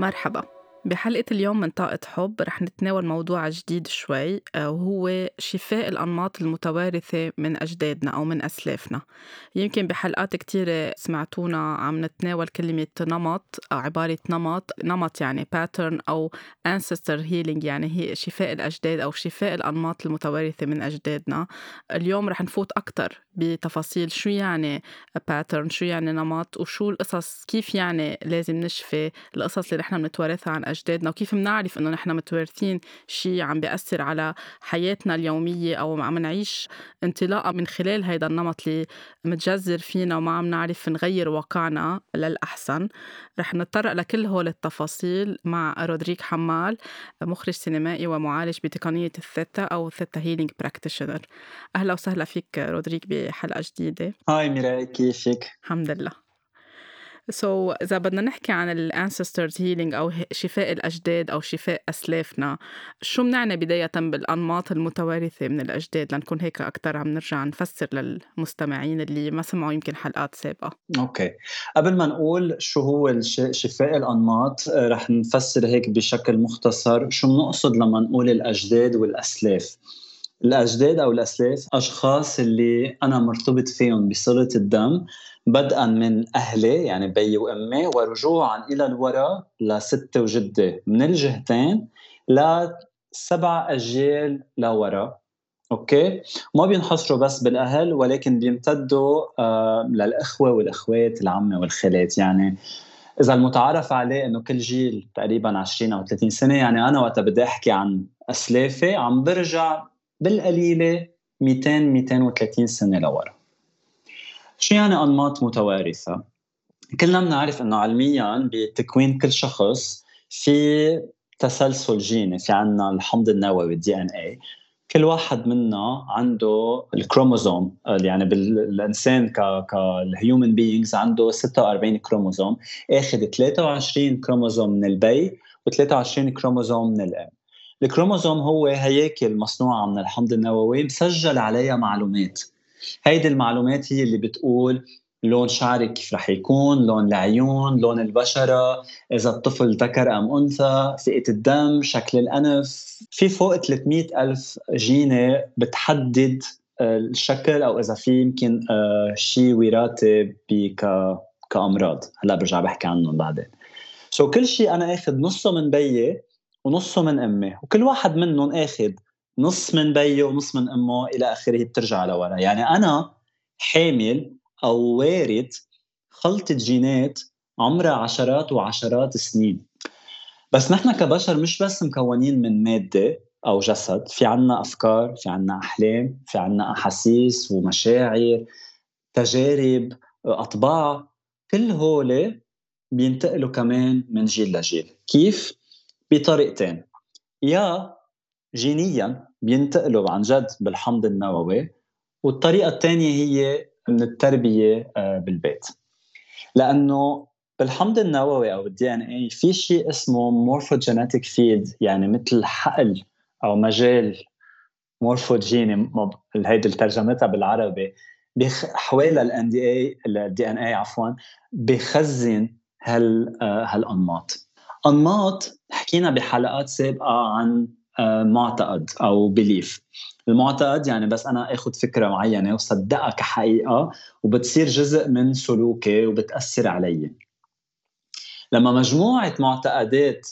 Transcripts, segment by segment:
مرحبا. بحلقة اليوم من طاقة حب رح نتناول موضوع جديد شوي آه، وهو شفاء الأنماط المتوارثة من أجدادنا أو من أسلافنا. يمكن بحلقات كتيرة سمعتونا عم نتناول كلمة نمط أو عبارة نمط نمط يعني pattern أو ancestor healing يعني هي شفاء الأجداد أو شفاء الأنماط المتوارثة من أجدادنا. اليوم رح نفوت أكتر بتفاصيل شو يعني pattern شو يعني نمط وشو القصص كيف يعني لازم نشفي القصص اللي نحن بنتوارثها عن أجدادنا؟ وكيف بنعرف إنه نحن متوارثين شيء عم بيأثر على حياتنا اليومية أو عم نعيش انطلاقة من خلال هيدا النمط اللي متجذر فينا وما عم نعرف نغير واقعنا للأحسن؟ رح نتطرق لكل هول التفاصيل مع رودريك حمال مخرج سينمائي ومعالج بتقنية الثيتا أو ال theta healing practitioner أهلا وسهلا فيك رودريك بحلقة جديدة. hi ميراي كيفك؟ الحمد لله. so so, إذا بدنا نحكي عن ال ancestors healing أو شفاء الأجداد أو شفاء أسلافنا شو بنعني بداية بالأنماط المتوارثة من الأجداد؟ لنكون هيك أكثر عم نرجع نفسر للمستمعين اللي ما سمعوا يمكن حلقات سابقة. okay. قبل ما نقول شو هو شفاء الأنماط رح نفسر هيك بشكل مختصر شو بنقصد لما نقول الأجداد والأسلاف؟ الأجداد أو الأسلاف؟ أشخاص اللي أنا مرتبط فيهم بصلة الدم بدءا من أهلي يعني بيي وأمي ورجوعا إلى الوراء لستة وجدة. من الجهتين لسبع أجيال لورا. أوكي؟ ما بينحصروا بس بالأهل ولكن بيمتدوا آه للأخوة والأخوات العمة والخالات. يعني إذا المتعارف عليه إنه كل جيل تقريبا 20 أو 30 سنة يعني أنا وقت بدي أحكي عن أسلافي عم برجع بالقليلة 200 230 سنة لورا. شو يعني أنماط متوارثة؟ كلنا بنعرف إنه علميا بتكوين كل شخص في تسلسل جيني في عنا الحمض النووي ال DNA كل واحد منا عنده الكروموزوم يعني بالانسان ك كال human beings عنده 46 كروموزوم. آخذ 23 كروموزوم من البي و23 كروموزوم من الأم. الكروموزوم هو هياكل مصنوعة من الحمض النووي مسجل عليها معلومات. هيدي المعلومات هي اللي بتقول لون شعرك كيف رح يكون لون العيون لون البشرة إذا الطفل ذكر أم أنثى فئة الدم شكل الأنف. في فوق 300 ألف جينة بتحدد آه، الشكل أو إذا في يمكن آه، شيء وراثي كأمراض. هلا برجع بحكي عنهم بعدين. سو so كل شيء أنا أخذ نصه من بيي ونصه من أمي وكل واحد منهم أخذ نص من بيه ونص من أمه إلى آخره بترجع لورا. يعني أنا حامل أو وارد خلطه جينات عمرها عشرات وعشرات السنين بس نحن كبشر مش بس مكونين من مادة أو جسد في عنا أفكار في عنا أحلام في عنا أحاسيس ومشاعر تجارب أطباع كل هول بينتقلوا كمان من جيل لجيل. كيف؟ بطريقتين. يا جينيا بينتقلوا عن جد بالحمض النووي والطريقة الثانية هي من التربية آه، بالبيت. لأنه بالحمض النووي أو ال DNA في شيء اسمه morphogenetic field يعني مثل حقل أو مجال مورفوجيني هيدي ترجمتها بالعربي حوالي ال NDA ال DNA عفوا بخزن هال آه، هالأنماط. أنماط حكينا بحلقات سابقة عن آه، معتقد أو belief المعتقد يعني بس أنا آخذ فكرة معينة وصدقها كحقيقة وبتصير جزء من سلوكي وبتأثر علي. لما مجموعة معتقدات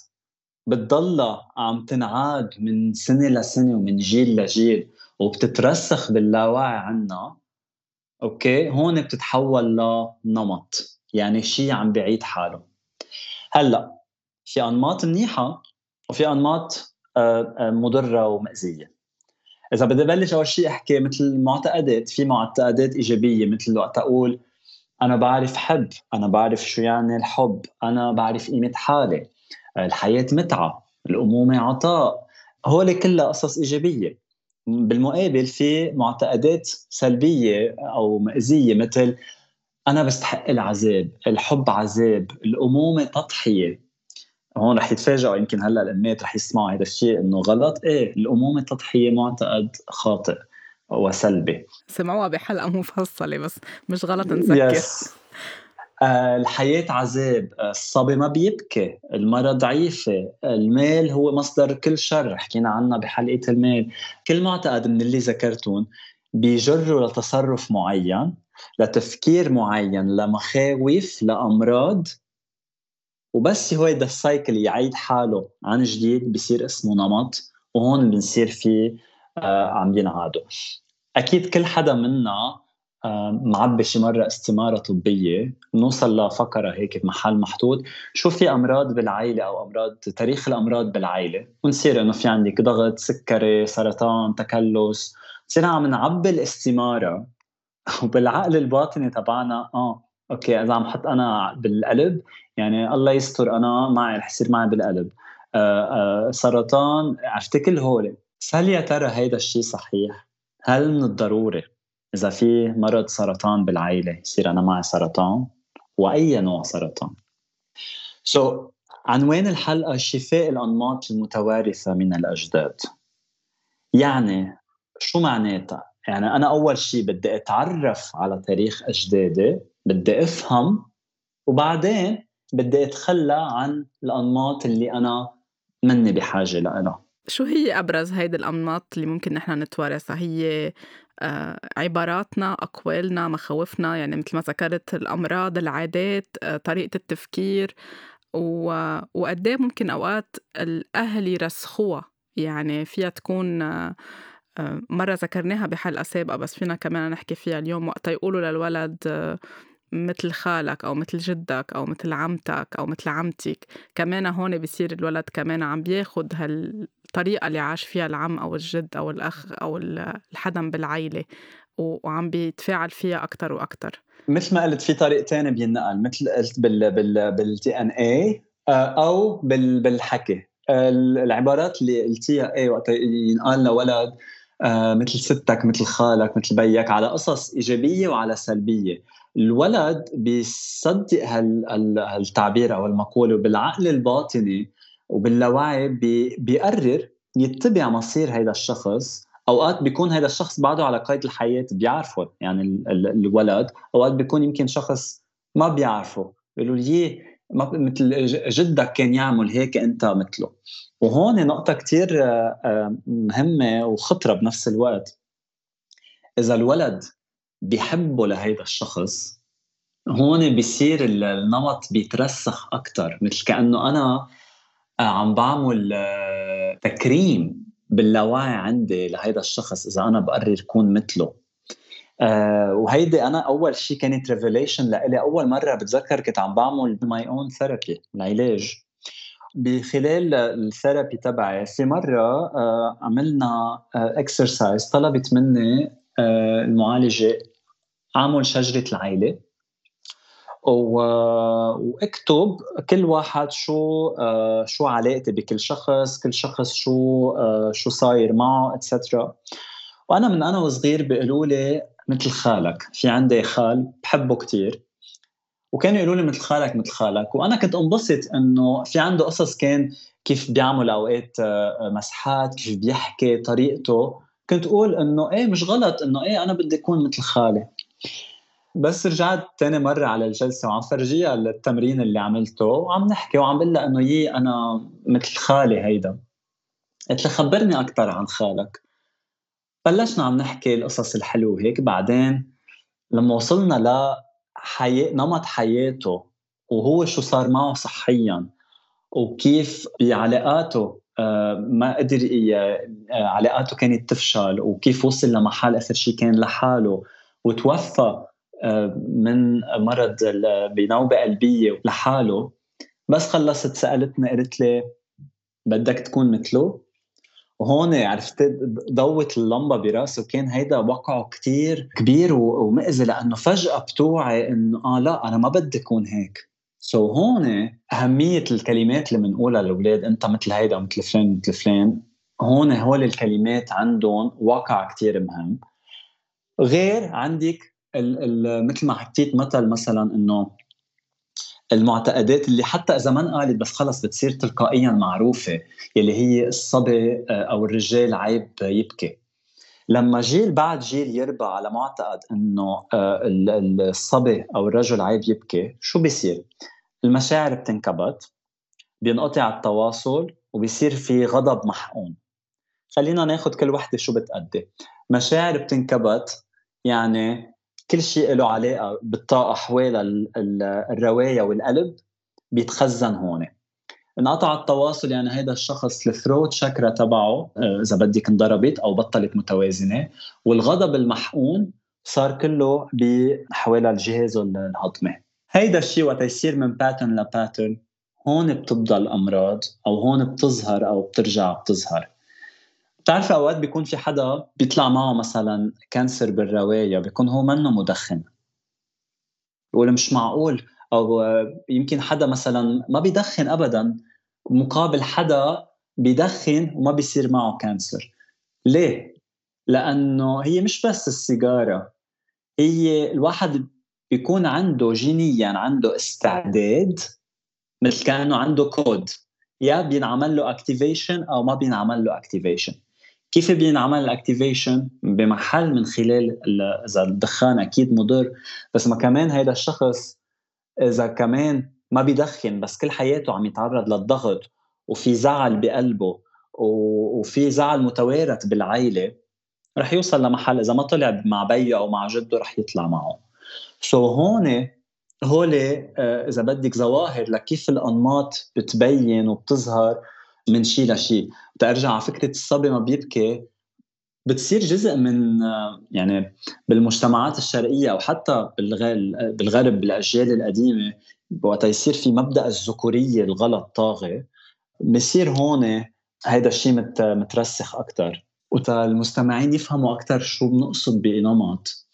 بتضلها عم تنعاد من سنة لسنة ومن جيل لجيل وبتترسخ باللاوعي عنا أوكي؟ هون بتتحول لنمط يعني شيء عم بيعيد حاله. هلأ في أنماط منيحة وفي أنماط آه، آه، مضرة ومأزيه إذا بدي ابلش أول شيء أحكي مثل المعتقدات في معتقدات إيجابية مثل وقت أقول أنا بعرف حب أنا بعرف شو يعني الحب أنا بعرف قيمة حالي الحياة متعة الأمومة عطاء. هول كلها قصص إيجابية. بالمقابل في معتقدات سلبية أو مأزيه مثل أنا بستحق العذاب الحب عذاب الأمومة تضحية. هون رح يتفاجئوا يمكن هلا الامات رح يسمعوا هذا الشيء إنه غلط. إيه الأمومة التضحية معتقد خاطئ وسلبي. سمعوها بحلقة مفصلة بس مش غلط نذكر بس آه، الحياة عذاب. آه، الصبي ما بيبكي. المرأة ضعيفة المال هو مصدر كل شر. حكينا عنها بحلقة المال. كل معتقد من اللي ذكرتون بيجروا لتصرف معين لتفكير معين لمخاوف لأمراض. وبس هيدا ال cycle يعيد حاله عن جديد بصير اسمه نمط وهون بنصير فيه آه عم ينعادوا. أكيد كل حدا منا آه معبي شي مرة استمارة طبية نوصل لفقرة هيك بمحل محطوط. شو في أمراض بالعائله أو أمراض تاريخ الأمراض بالعائله ونصير إنه في عندك ضغط سكري سرطان تكلس. صرنا عم نعبي الاستمارة. وبالعقل الباطني تبعنا آه okay إذا عم حط أنا بالقلب يعني الله يستر أنا معي رح يصير معي بالقلب آه آه سرطان عرفت كل هول هل يا ترى هيدا الشيء صحيح؟ هل من الضروري إذا في مرض سرطان بالعائله يصير أنا معي سرطان؟ وأي نوع سرطان؟ سو so, عنوان الحلقة شفاء الأنماط المتوارثة من الأجداد يعني شو معناتها؟ يعني أنا أول شيء بدي أتعرف على تاريخ أجدادي بدي أفهم وبعدين بدي أتخلى عن الأنماط اللي أنا مني بحاجة لها شو هي أبرز هيدي الأنماط اللي ممكن نحن نتوارثها؟ هي آه، عباراتنا أقوالنا مخاوفنا يعني مثل ما ذكرت الأمراض العادات آه، طريقة التفكير وقد إيه ممكن أوقات الأهل يرسخوها. يعني فيها تكون آه، مرة ذكرناها بحلقة سابقة بس فينا كمان نحكي فيها اليوم وقت يقولوا للولد مثل خالك أو مثل جدك أو مثل عمتك أو مثل عمتك. كمان هون بصير الولد كمان عم بياخد هالطريقة اللي عاش فيها العم أو الجد أو الأخ أو الحدا بالعيلة وعم بيتفاعل فيها أكتر وأكتر. مثل ما قلت في طريقتين بينقل مثل قلت بال بال بالتي ان اي أو بال بالحكي. العبارات اللي قلتيها إيه وقت ينقال لولد آه، مثل ستك مثل خالك مثل بيك على قصص إيجابية وعلى سلبية. الولد بيصدق هالتعبير أو المقولة وبالعقل الباطني وباللاوعي بيقرر يتبع مصير هيدا الشخص. أوقات بيكون هذا الشخص بعده على قيد الحياة بيعرفه يعني الولد. أوقات بيكون يمكن شخص ما بيعرفه بيقولوا لي مثل جدك كان يعمل هيك أنت مثله. وهون نقطة كثير آه، آه، مهمة وخطرة بنفس الوقت. إذا الولد بيحبوا لهيدا الشخص هون بيصير النمط بيترسخ أكثر مثل كأنه أنا آه، عم بعمل آه، تكريم باللاوعي عندي لهيدا الشخص إذا أنا بقرر كون مثله. أه وهيدي أنا أول شيء كانت revelation لإلي. أول مرة بتذكر كنت عم بعمل my own therapy العلاج. بخلال ال therapy تبعي في مرة آه عملنا exercise آه طلبت مني آه المعالجة اعمل شجرة العائله وأكتب كل واحد شو آه شو علاقتي بكل شخص كل شخص شو آه شو صاير معه اتسترا وأنا من أنا وصغير بيقولوا لي مثل خالك في عندي خال بحبه كتير. وكانوا يقولوا لي مثل خالك مثل خالك. وأنا كنت انبسط إنه في عنده قصص كان كيف بيعمل أوقات آه، مسحات كيف بيحكي طريقته. كنت أقول إنه إيه مش غلط إنه إيه أنا بدي أكون مثل خالي. بس رجعت تاني مرة على الجلسة وعم فرجيها التمرين اللي عملته وعم نحكي وعم بقول لها إنه يي أنا مثل خالي هيدا. قلت لها خبرني أكثر عن خالك. بلشنا عم نحكي القصص الحلوة هيك. بعدين لما وصلنا ل حياة نمط حياته وهو شو صار معه صحيا وكيف بعلاقاته ما قدر آه، علاقاته كانت تفشل وكيف وصل لمحل آخر شيء كان لحاله وتوفى آه، من مرض بنوبة قلبية لحاله. بس خلصت سألتني قالت لي بدك تكون مثله. وهون عرفت ضوت اللمبة براسه وكان هيدا وقعه كتير كبير ومأذي لأنه فجأة بتوعي إنه آه لا أنا ما بدي أكون هيك. سو so هون أهمية الكلمات اللي بنقولها للاولاد أنت مثل هيدا ومثل فلان مثل فلان هون هول الكلمات عندهم واقع كتير مهم. غير عندك ال ال مثل ما حكيت مثل مثلا إنه المعتقدات اللي حتى إذا ما انقالت بس خلص بتصير تلقائيا معروفة يلي هي الصبي آه، أو الرجال عيب يبكي. لما جيل بعد جيل يربى على معتقد إنه آه، الصبي أو الرجل عيب يبكي شو بيصير؟ المشاعر بتنكبت بينقطع التواصل وبيصير في غضب محقون. خلينا ناخذ كل وحدة شو بتأدي. مشاعر بتنكبت يعني كل شيء له علاقة بالطاقة حوالي الرواية والقلب بيتخزن هون. انقطع التواصل يعني هذا الشخص الثروت شكرا تبعه آه، إذا بدك انضربت أو بطلت متوازنة. والغضب المحقون صار كله بحوالي الجهاز الهضمي. هيدا الشيء وقت يصير من pattern ل pattern هون بتبدا الامراض أو هون بتظهر أو بترجع بتظهر. بتعرفي أوقات بيكون في حدا بيطلع معه مثلا cancer بالرواية بيكون هو منه مدخن. بيقول مش معقول أو يمكن حدا مثلا ما بيدخن ابدا. مقابل حدا بيدخن وما بيصير معه cancer ليه؟ لأنه هي مش بس السيجارة هي الواحد بيكون عنده جينيا عنده استعداد مثل كأنه عنده كود. يا بينعمل له activation أو ما بينعمل له activation كيف بينعمل ال activation بمحل من خلال إذا الدخان أكيد مضر بس ما كمان هيدا الشخص إذا كمان ما بيدخن بس كل حياته عم يتعرض للضغط وفي زعل بقلبه وفي زعل متوارث بالعائله رح يوصل لمحل إذا ما طلع مع بيه أو مع جده رح يطلع معه. سو هون هول آه، إذا بدك ظواهر لكيف الأنماط بتبين وبتظهر من شيء لشيء ترجع على فكرة الصبي ما بيبكي. بتصير جزء من يعني بالمجتمعات الشرقية أو حتى بالغرب بالأجيال القديمة وقت يصير في مبدأ الذكورية الغلط طاغي بصير هون هيدا الشيء مترسخ أكثر وتا المستمعين يفهموا أكثر شو بنقصد بنمط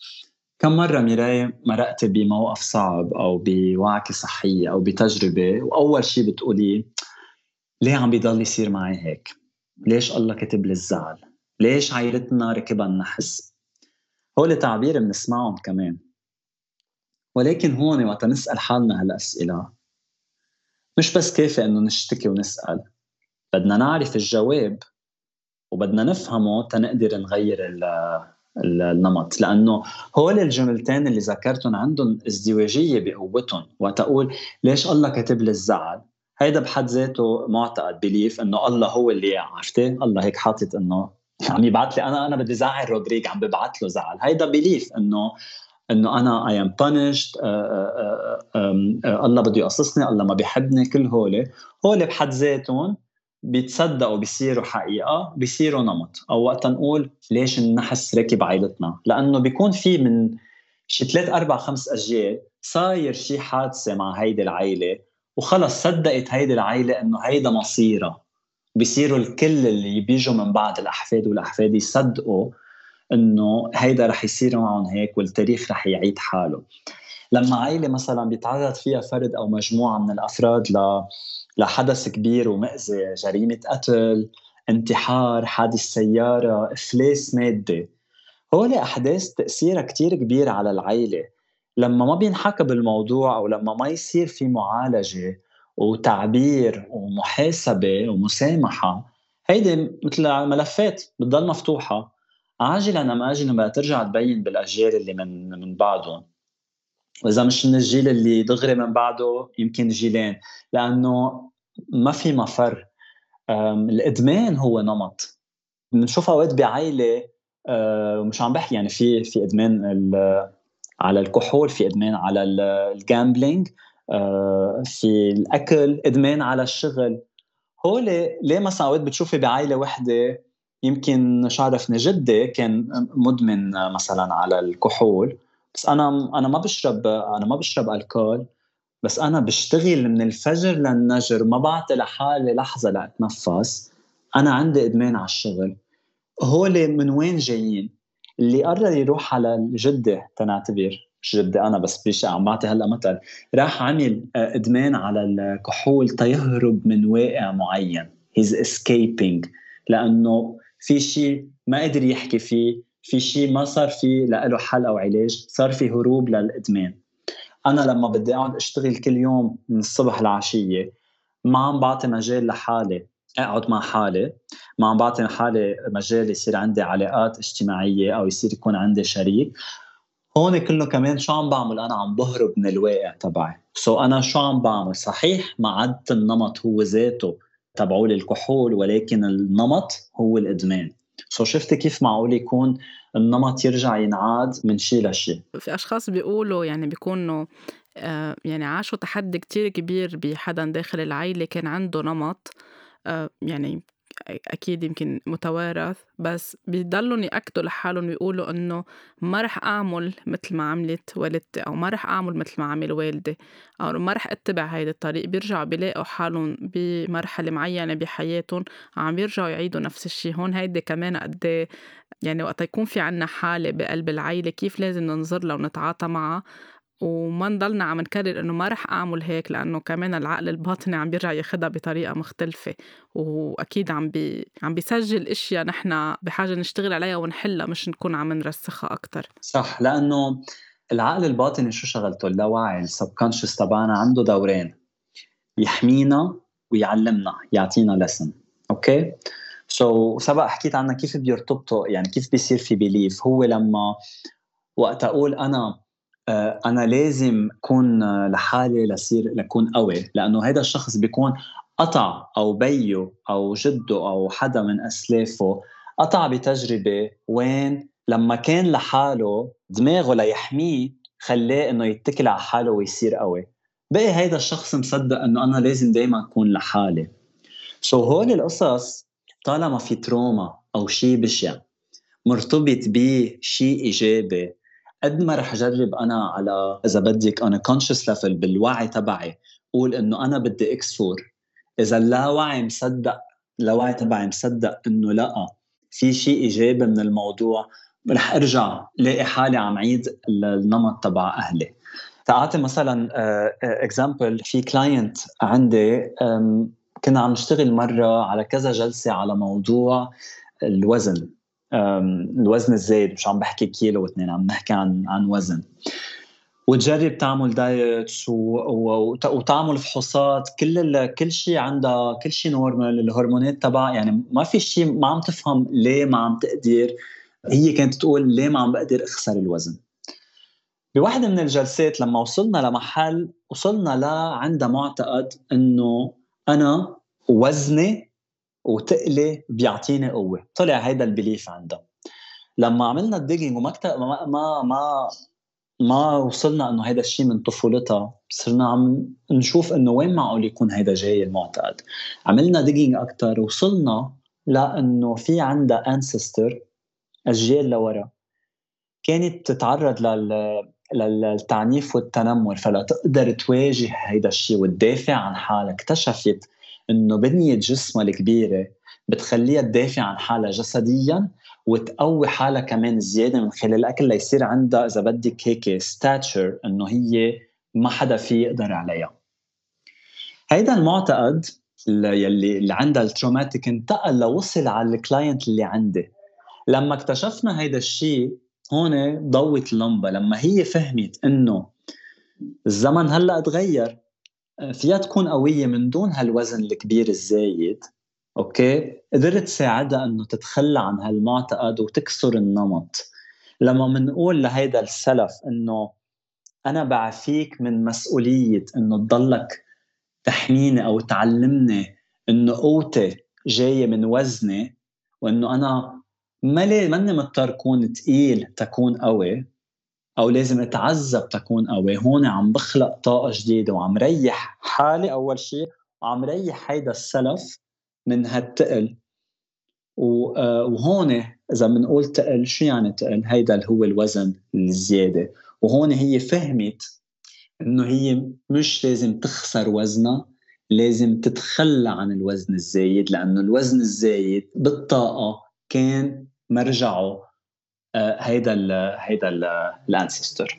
كم مرة ميراي مرقتي بموقف صعب أو بوعكة صحية أو بتجربة وأول شيء بتقولي ليه عم بيضل يصير معي هيك؟ ليش الله كتب لي الزعل؟ ليش عائلتنا ركبها النحس؟ هول تعبير بنسمعهم كمان ولكن هون وقت نسأل حالنا هالأسئلة مش بس كافي إنه نشتكي ونسأل بدنا نعرف الجواب وبدنا نفهمه تنقدر نغير النمط. لأنه هول الجملتين اللي ذكرتهم عندهم ازدواجية بقوتهم. وقت أقول ليش الله كاتب لي الزعل؟ هيدا بحد ذاته معتقد belief إنه الله هو اللي عرفتي؟ الله هيك حاطط إنه عم يبعث لي أنا أنا بدي زعل رودريك عم ببعث له زعل. هيدا belief إنه إنه أنا اي آم بانشد الله بده يقصصني الله ما بيحبني كل هول هول بحد ذاتهم بيتصدقوا بيصيروا حقيقة بيصيروا نمط. أو وقت نقول ليش النحس راكب عائلتنا لأنه بيكون في من شي ثلاث أربع خمس أجيال صاير شي حادثة مع هيدي العائله وخلص صدقت هيدي العائله إنه هيدا مصيرها. بيصيروا الكل اللي بيجوا من بعد الأحفاد والأحفاد يصدقوا إنه هيدا رح يصير معهم هيك والتاريخ رح يعيد حاله. لما عائله مثلا بيتعرض فيها فرد أو مجموعة من الأفراد ل لحدث كبير ومأذي جريمة قتل انتحار حادث سيارة إفلاس مادي هول أحداث تأثيرها كتير كبير على العيلة. لما ما بينحكى بالموضوع أو لما ما يصير في معالجة وتعبير ومحاسبة ومسامحة هيدي مثل ملفات بتضل مفتوحة. عاجلا أم اجلا بدها ترجع تبين بالاجيال اللي من من بعدهم. وإذا مش من الجيل اللي دغري من بعده يمكن جيلين. لأنه ما في مفر. الإدمان هو نمط. بنشوف اوقات بعائله مش عم بحكي يعني في في إدمان على الكحول في إدمان على ال gambling في الأكل إدمان على الشغل. هول ليه مثلا اوقات بتشوفي بعائله وحدة يمكن شعرفني جدي كان مدمن مثلا على الكحول بس أنا أنا ما بشرب أنا ما بشرب ألكول بس أنا بشتغل من الفجر للنجر ما بعطي لحالي لحظة لأتنفس أنا عندي إدمان على الشغل. هول من وين جايين؟ اللي قرر يروح على الجدة تنعتبر جدي أنا بس بيش عم بعطي هلأ مثل راح عمل آه، إدمان على الكحول تيهرب من واقع معين هيز اسكيبينج لأنه في شيء ما قدر يحكي فيه في شيء ما صار في له حل أو علاج صار في هروب للإدمان. أنا لما بدي أقعد أشتغل كل يوم من الصبح للعشيه ما عم بعطي مجال لحالي أقعد مع حالي ما عم بعطي حالي مجال يصير عندي علاقات اجتماعية أو يصير يكون عندي شريك. هون كله كمان شو عم بعمل؟ أنا عم بهرب من الواقع تبعي. so أنا شو عم بعمل؟ صحيح ما عدت النمط هو ذاته تبع الكحول ولكن النمط هو الإدمان. so شفتي كيف معقول يكون النمط يرجع ينعاد من شيء لشيء. في أشخاص بيقولوا يعني بيكونوا آه يعني عاشوا تحدي كتير كبير بحدا داخل العيلة كان عنده نمط آه يعني أكيد يمكن متوارث بس بيضلوا يأكدوا لحالهم ويقولوا إنه ما رح أعمل مثل ما عملت والدتي أو ما رح أعمل مثل ما عمل والدي أو ما رح أتبع هيدا الطريق. بيرجعوا بيلاقوا حالهم بمرحلة معينة بحياتهم عم يرجعوا يعيدوا نفس الشيء هون هيدي كمان قد إيه يعني وقت يكون في عنا حالة بقلب العيلة كيف لازم ننظر لها ونتعاطى معها. وما نضلنا عم نكرر إنه ما رح أعمل هيك لأنه كمان العقل الباطني عم بيرجع ياخدها بطريقة مختلفة. وأكيد عم بي عم بيسجل إشياء نحن بحاجة نشتغل عليها ونحلها مش نكون عم نرسخها أكثر صح لأنه العقل الباطني شو شغلته؟ اللاواعي ال subconscious تبعنا عنده دورين. يحمينا ويعلمنا يعطينا lesson okay؟ so, سبق حكيت عنها كيف بيرتبطوا يعني كيف بيصير في belief هو لما وقت أقول أنا أنا لازم أكون لحالي لصير لكون قوي لأنه هذا الشخص بيكون قطع أو بيه أو جده أو حدا من أسلافه قطع بتجربة وين لما كان لحاله دماغه ليحميه خلاه إنه يتكل على حاله ويصير قوي. بقي هيدا الشخص مصدق إنه أنا لازم دائما أكون لحالي. so هول القصص طالما في trauma أو شيء بشع مرتبط بشيء إيجابي قد ما رح اجرب أنا على إذا بدك أنا conscious level بالوعي تبعي قول إنه أنا بدي اكسفور إذا اللاوعي مصدق اللاوعي تبعي مصدق إنه لا في شيء إيجابي من الموضوع رح أرجع لاقي حالي عم عيد النمط تبع أهلي. تعطي مثلا example آه، في client عندي كنا عم نشتغل مرة على كذا جلسة على موضوع الوزن. الوزن الزايد مش عم بحكي كيلو واثنين عم نحكي عن عن وزن. وتجرب تعمل diets وتعمل فحوصات كل كل شيء عندها كل شيء normal الهرمونات تبع يعني ما في شيء ما عم تفهم ليه ما عم تقدر. هي كانت تقول ليه ما عم بقدر أخسر الوزن. بواحدة من الجلسات لما وصلنا لمحل وصلنا لعندها معتقد إنه أنا وزني وتقلي بيعطيني قوة. طلع هيدا ال belief عندها. لما عملنا ال digging وما ما ما ما ما وصلنا إنه هيدا الشيء من طفولتها صرنا عم نشوف إنه وين معقول يكون هيدا جاي المعتقد. عملنا digging أكثر وصلنا لإنه في عندها ancestor أجيال لورا. كانت تتعرض لل للتعنيف والتنمر فلا تقدر تواجه هيدا الشيء وتدافع عن حالها. اكتشفت إنه بنية جسمها الكبيرة بتخليها تدافع عن حالها جسديا وتقوي حالها كمان زيادة من خلال الأكل ليصير عندها إذا بدك هيك stature إنه هي ما حدا في يقدر عليها. هيدا المعتقد يلي اللي عندها ال traumatic انتقل لوصل على ال client اللي عندي. لما اكتشفنا هيدا الشيء هون ضوت اللمبة لما هي فهمت إنه الزمن هلأ تغير فيها تكون قوية من دون هالوزن الكبير الزايد أوكي؟ قدرت تساعدها إنه تتخلى عن هالمعتقد وتكسر النمط. لما بنقول لهيدا السلف إنه أنا بعفيك من مسؤولية إنه تضلك تحميني أو تعلمني إنه قوتي جاية من وزني وإنه أنا ما ماني مضطر كون تقيل تكون قوي أو لازم أتعذب تكون قوي. هون عم بخلق طاقة جديدة وعم ريح حالي أول شيء وعم ريح هيدا السلف من هالتقل. آه، وهون إذا بنقول تقل شو يعني تقل؟ هيدا اللي هو الوزن الزيادة. وهون هي فهمت إنه هي مش لازم تخسر وزنها لازم تتخلى عن الوزن الزايد لأنه الوزن الزايد بالطاقة كان مرجعه هيدا ال هيدا الانسستر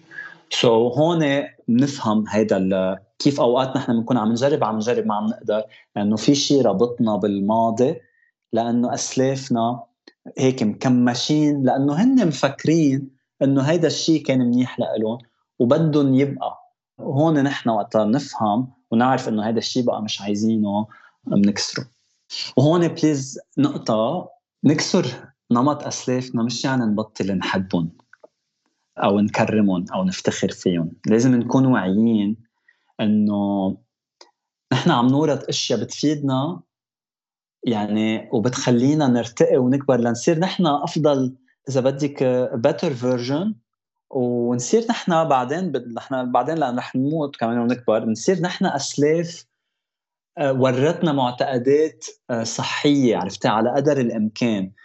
سو so, هون بنفهم هيدا كيف أوقات نحن بنكون عم نجرب عم نجرب ما عم نقدر لأنه في شيء ربطنا بالماضي لأنه أسلافنا هيك مكمشين لأنه هن مفكرين إنه هيدا الشيء كان منيح لهم وبدهم يبقى. هون نحن وقتها نفهم ونعرف إنه هيدا الشيء بقى مش عايزينه بنكسره وهون please نقطة نكسر نمط أسلافنا مش يعني نبطل نحبهم أو نكرمهم أو نفتخر فيهم. لازم نكون واعيين إنه نحن عم نورث أشياء بتفيدنا يعني وبتخلينا نرتقي ونكبر لنصير نحن أفضل إذا بدك better version ونصير نحن بعدين نحن بعدين لأن رح نموت كمان ونكبر نصير نحن أسلاف آه، ورتنا معتقدات آه، صحية عرفتي؟ على قدر الإمكان. آه،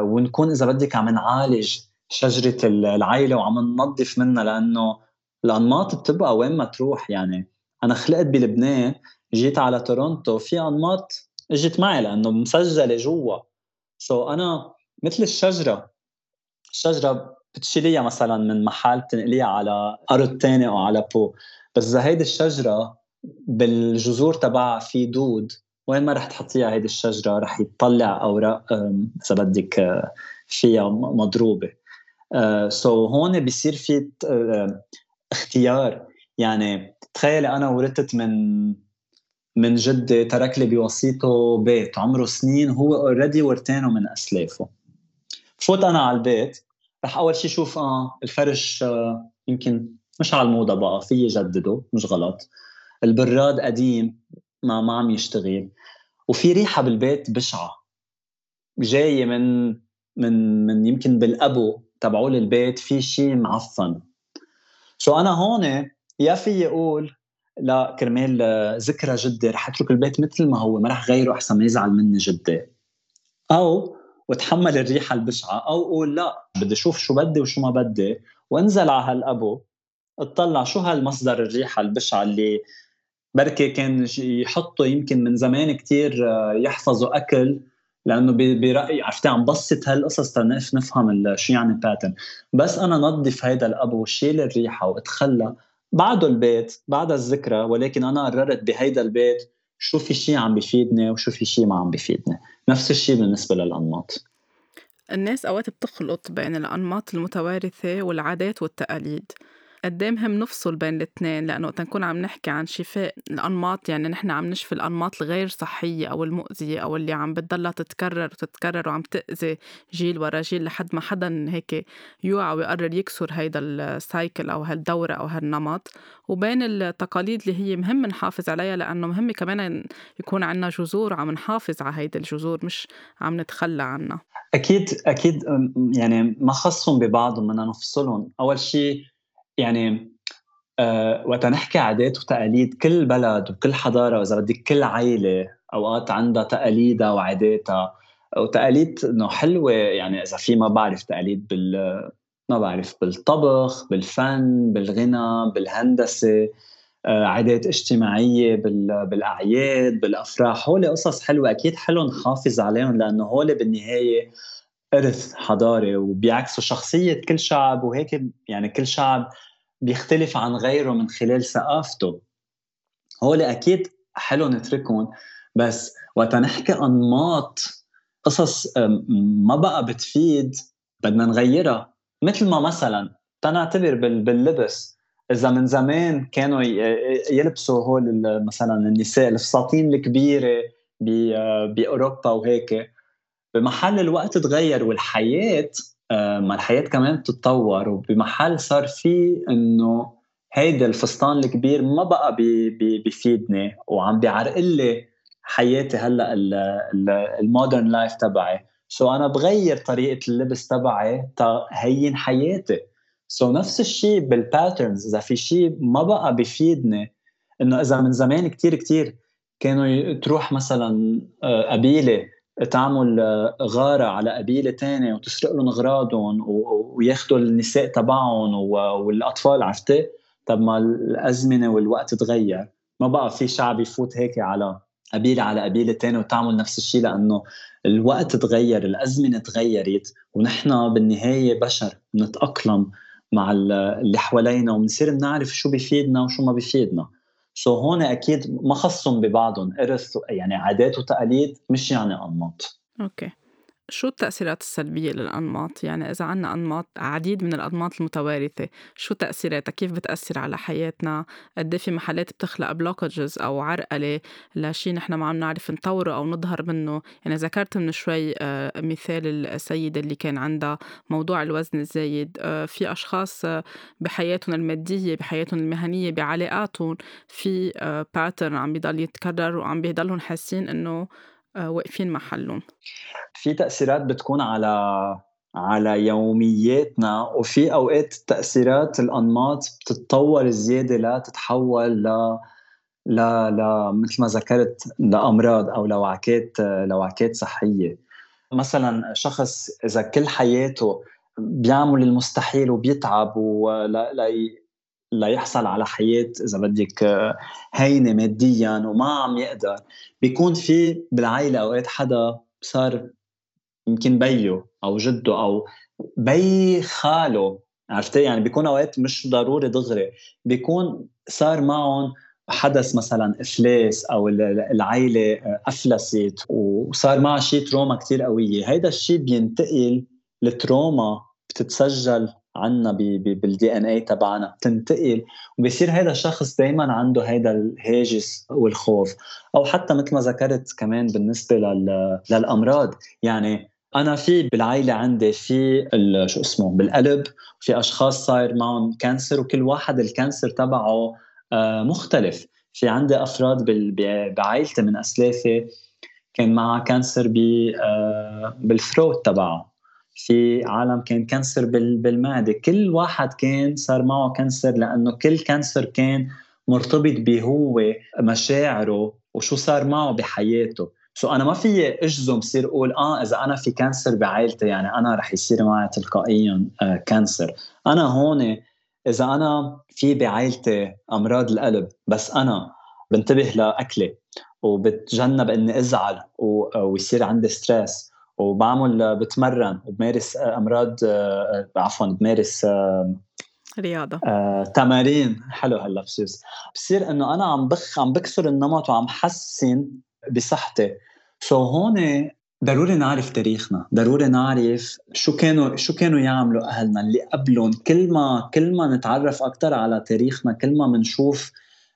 ونكون إذا بدك عم نعالج شجرة العائلة وعم ننظف منها لأنه الأنماط بتبقى وين ما تروح يعني. أنا خلقت بلبنان جيت على تورونتو في أنماط إجت معي لأنه مسجلة جوا. so أنا مثل الشجرة الشجرة بتشيليها مثلا من محل بتنقليها على أرض تاني أو على بو. بس إذا هيدي الشجرة بالجذور تبعها في دود وين ما رح تحطيها هيدي الشجرة رح يطلع أوراق إذا بدك آه، فيها مضروبة. so هون بيصير في اختيار. يعني تخيلي أنا ورثت من من جدي ترك لي بوصيته بيت عمره سنين هو already ورثانه من أسلافه. فوت أنا على البيت رح أول شيء شوف آه الفرش يمكن مش على الموضة بقى في يجدده مش غلط. البراد قديم ما ما عم يشتغل. وفي ريحة بالبيت بشعة. جاية من من من يمكن بالأبو تبعول البيت في شيء معفن. سو أنا هون يا في أقول لا كرمال ذكرى جدي رح أترك البيت مثل ما هو ما رح غيره أحسن ما يزعل مني جدي. أو وتحمل الريحة البشعة أو أقول لا بدي أشوف شو بدي وشو ما بدي. وانزل على هالقبو اطلع شو هالمصدر الريحة البشعة اللي بركي كان يحطوا يمكن من زمان كتير آه، يحفظوا أكل لأنه برأيي عرفتي عم بسط هالقصص تنف نفهم شو يعني pattern بس أنا نظف هيدا القبو وشيل الريحة واتخلى بعده البيت بعد الذكرى ولكن أنا قررت بهيدا البيت شو في شيء عم بيفيدني وشو في شيء ما عم بيفيدني نفس الشيء بالنسبة للأنماط. الناس أوقات بتخلط بين الأنماط المتوارثة والعادات والتقاليد. قد إيه مهم نفصل بين الاثنين لأنه وقت نكون عم نحكي عن شفاء الأنماط يعني نحن عم نشفي الأنماط الغير صحية أو المؤذية أو اللي عم بتضلها تتكرر وتتكرر وعم تأذي جيل ورا جيل لحد ما حدا هيك يوعى ويقرر يكسر هيدا السايكل أو هالدورة أو هالنمط. وبين التقاليد اللي هي مهم نحافظ عليها لأنه مهم كمان يكون عندنا جذور عم نحافظ على هيدي الجذور مش عم نتخلى عنها. أكيد أكيد يعني ما خصهم ببعضهم بدنا نفصلهم. أول شيء يعني أه وقت نحكي عادات وتقاليد كل بلد وكل حضارة وإذا بدك كل عائله أوقات عندها تقاليدها وعاداتها. وتقاليد إنه حلوة يعني إذا في ما بعرف تقاليد بال ما بعرف بالطبخ بالفن بالغنى بالهندسة آه، عادات اجتماعية بالأعياد بالأفراح. هول قصص حلوة. أكيد حلو نحافظ عليهم لأنه هول بالنهاية إرث حضاري وبيعكسوا شخصية كل شعب. وهيك يعني كل شعب بيختلف عن غيره من خلال ثقافته. هول أكيد حلو نتركهم بس وقت نحكي أنماط قصص ما بقى بتفيد بدنا نغيرها. مثل ما مثلا تنعتبر باللبس. إذا من زمان كانوا يلبسوا هول مثلا النساء الفساتين الكبيرة بأوروبا وهيك. بمحل الوقت تغير والحياة ما الحياة كمان بتتطور وبمحل صار في إنه هيدا الفستان الكبير ما بقى بيفيدني وعم بيعرقل لي حياتي هلأ ال modern life تبعي. so أنا بغير طريقة اللبس تبعي تهين حياتي. so نفس الشيء بال patterns إذا في شيء ما بقى بيفيدني إنه إذا من زمان كتير كتير كانوا تروح مثلا آه، قبيلة تعمل آه، غارة على قبيلة تانية وتسرق لهم أغراضهم وياخذوا النساء تبعهم والأطفال عرفتي؟ طب ما الأزمنة والوقت تغير ما بقى في شعب يفوت هيك على قبيلة على قبيلة تانية وتعمل نفس الشيء لأنه الوقت تغير الأزمنة تغيرت ونحن بالنهاية بشر نتأقلم مع اللي حوالينا وبنصير بنعرف شو بيفيدنا وشو ما بيفيدنا so هون أكيد ما خصهم ببعضهم إرث يعني عادات وتقاليد مش يعني أنماط. أوكي. شو التأثيرات السلبية للأنماط؟ يعني إذا عنا أنماط عديد من الأنماط المتوارثة شو تأثيراتها؟ كيف بتأثر على حياتنا؟ قد إيه في محلات بتخلق blockages أو عرقلة لشي نحن ما عم نعرف نطوره أو نظهر منه يعني ذكرت من شوي آه، مثال السيدة اللي كان عندها موضوع الوزن الزايد آه، في أشخاص آه، بحياتهم المادية بحياتهم المهنية بعلاقاتهم في pattern عم بيضل يتكرر وعم بيضلهم حاسين إنه واقفين محلهم. في تأثيرات بتكون على على يومياتنا وفي أوقات تأثيرات الأنماط بتتطور زياده لا تتحول ل ل ل مثل ما ذكرت لأمراض أو لوعكات لوعكات صحية. مثلا شخص إذا كل حياته بيعمل المستحيل وبيتعب ليحصل على حياة إذا بدك هينة ماديا وما عم يقدر. بيكون في بالعائلة أوقات حدا صار يمكن بيّه أو جده أو بي خاله. عرفتي؟ يعني بيكون أوقات مش ضروري دغري. بيكون صار معهم حدث مثلا إفلاس أو العائلة أفلست وصار معها شيء trauma كثير قوية. هيدا الشيء بينتقل ال trauma بتتسجل عنا بال DNA تبعنا. بتنتقل وبصير هذا الشخص دائما عنده هذا الهاجس والخوف. أو حتى مثل ما ذكرت كمان بالنسبة للأمراض. يعني أنا في بالعائله عندي في شو اسمه بالقلب. في أشخاص صاير معهم cancer وكل واحد ال cancer تبعه آه، مختلف. في عندي أفراد بعائلتي من أسلافي كان معها cancer آه، بال throat تبعه. في عالم كان cancer بالمعدة. كل واحد كان صار معه cancer لأنه كل cancer كان مرتبط بهو مشاعره وشو صار معه بحياته. so أنا ما في أجزم بصير أقول آه إذا أنا في cancer بعائلتي يعني أنا رح يصير معي تلقائيا آه cancer. أنا هون إذا أنا في بعائلتي أمراض القلب بس أنا بنتبه لأكلي وبتجنب إني أزعل ويصير عندي stress وبعمل بتمرن وبمارس أمراض آه، عفوا بمارس آه، رياضة. آه، تمارين. حلو هاللبسوس بصير إنه أنا عم بخ عم بكسر النمط وعم حسن بصحتي. سو so هون ضروري نعرف تاريخنا. ضروري نعرف شو كانوا شو كانوا يعملوا أهلنا اللي قبلهم. كل ما كل ما نتعرف أكثر على تاريخنا كل ما بنشوف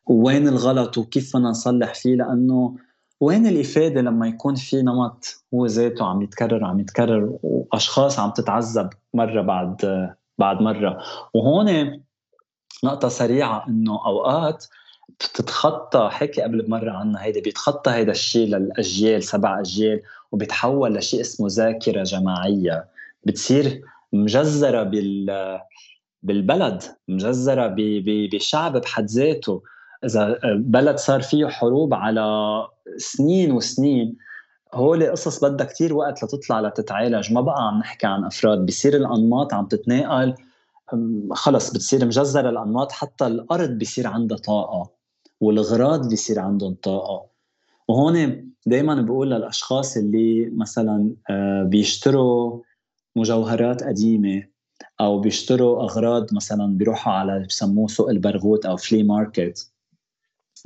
وين الغلط وكيف بدنا نصلح فيه لأنه وين الافاده لما يكون في نمط هو ذاته عم يتكرر عم يتكرر وأشخاص عم تتعذب مرة بعد بعد مرة. وهون نقطة سريعة إنه أوقات بتتخطى حكي قبل بمرة عنها هيدا بيتخطى هيدا الشيء للأجيال سبع أجيال وبيتحول لشيء اسمه ذاكرة جماعية. بتصير مجزره بال بالبلد مجزره بشعب بحد ذاته. إذا بلد صار فيه حروب على سنين وسنين هول قصص بدها كتير وقت لتطلع لتتعالج. ما بقى عم نحكي عن أفراد بصير الأنماط عم تتناقل. خلص بتصير مجزرة الأنماط حتى الأرض بصير عندها طاقة والغراض بصير عندهم طاقة. وهون دائما بقول للأشخاص اللي مثلا آه، بيشتروا مجوهرات قديمة أو بيشتروا أغراض مثلا بيروحوا على بسموه سوق البرغوث أو فلي ماركت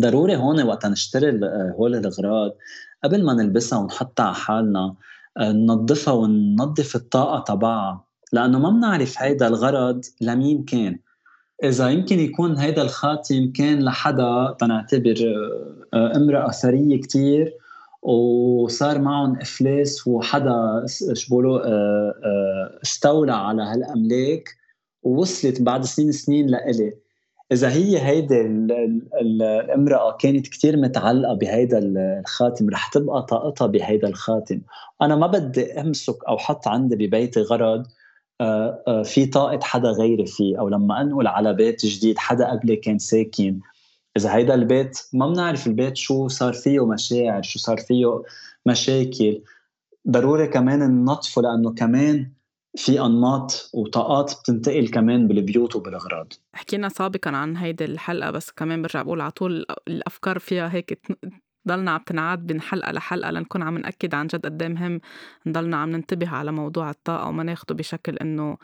ضروري هون وقت نشتري هول الاغراض قبل ما نلبسها ونحطها على حالنا آه، ننظفها وننظف الطاقة تبعها لأنه ما بنعرف هيدا الغرض لمين كان. إذا يمكن يكون هيدا الخاتم كان لحدا تنعتبر آه، امرأة ثرية كتير وصار معهم إفلاس وحدا شو آه، استولى على هالأملاك ووصلت بعد سنين سنين لإلي. إذا هي هيدي الامرأة كانت كثير متعلقة بهيدا الخاتم رح تبقى طاقتها بهيدا الخاتم. أنا ما بدي أمسك أو حط عندي ببيتي غرض آه، آه، في طاقة حدا غيري فيه. أو لما أنقل على بيت جديد حدا قبلي كان ساكن. إذا هيدا البيت ما بنعرف البيت شو صار فيه مشاعر شو صار فيه مشاكل. ضروري كمان ننظفه لأنه كمان في أنماط وطاقات بتنتقل كمان بالبيوت وبالأغراض. حكينا سابقا عن هيدي الحلقة بس كمان برجع بقول على طول الأفكار فيها هيك ضلنا عم تنعاد بين حلقة لحلقة لنكون عم نأكد عن جد قد مهم نضلنا عم ننتبه على موضوع الطاقة وما ناخده بشكل إنه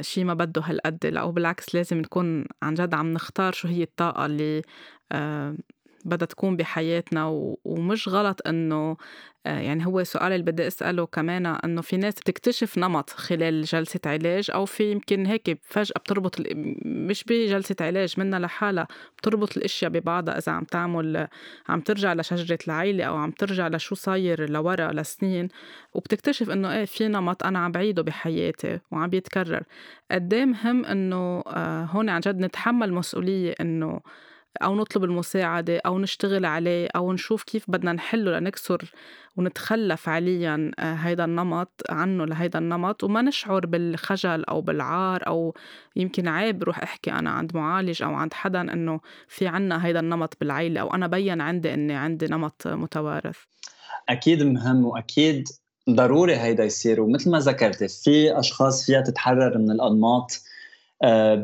شيء ما بده هالقد لا وبالعكس لازم نكون عن جد عم نختار شو هي الطاقة اللي بدها تكون بحياتنا ومش غلط إنه آه، يعني هو سؤال اللي بدي أسأله كمان إنه في ناس بتكتشف نمط خلال جلسة علاج أو في يمكن هيك فجأة بتربط مش بجلسة علاج منها لحالها بتربط الأشياء ببعضها إذا عم تعمل عم ترجع لشجرة العيلة أو عم ترجع لشو صاير لورا لسنين وبتكتشف إنه إيه في نمط أنا عم بعيده بحياتي وعم بيتكرر. قد مهم إنه آه، هون عن جد نتحمل مسؤولية إنه أو نطلب المساعدة أو نشتغل عليه أو نشوف كيف بدنا نحله لنكسر ونتخلى فعليا آه، هيدا النمط عنه لهيدا النمط وما نشعر بالخجل أو بالعار أو يمكن عيب روح أحكي أنا عند معالج أو عند حدا إنه في عنا هيدا النمط بالعيلة أو أنا بين عندي إني عندي نمط متوارث. أكيد مهم وأكيد ضروري هيدا يصير ومثل ما ذكرتي في أشخاص فيها تتحرر من الأنماط آه،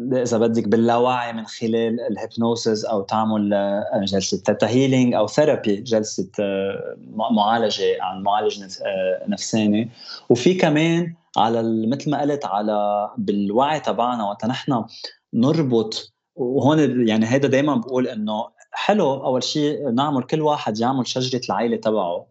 إذا بدك باللاوعي من خلال ال hypnosis أو تعمل آه، جلسة theta healing أو therapy جلسة آه، معالجة عن معالج آه، نفساني. وفي كمان على مثل ما قلت على بالوعي تبعنا وقت نحن نربط وهون يعني هيدا دائما بقول إنه حلو أول شيء نعمل كل واحد يعمل شجرة العائله تبعه.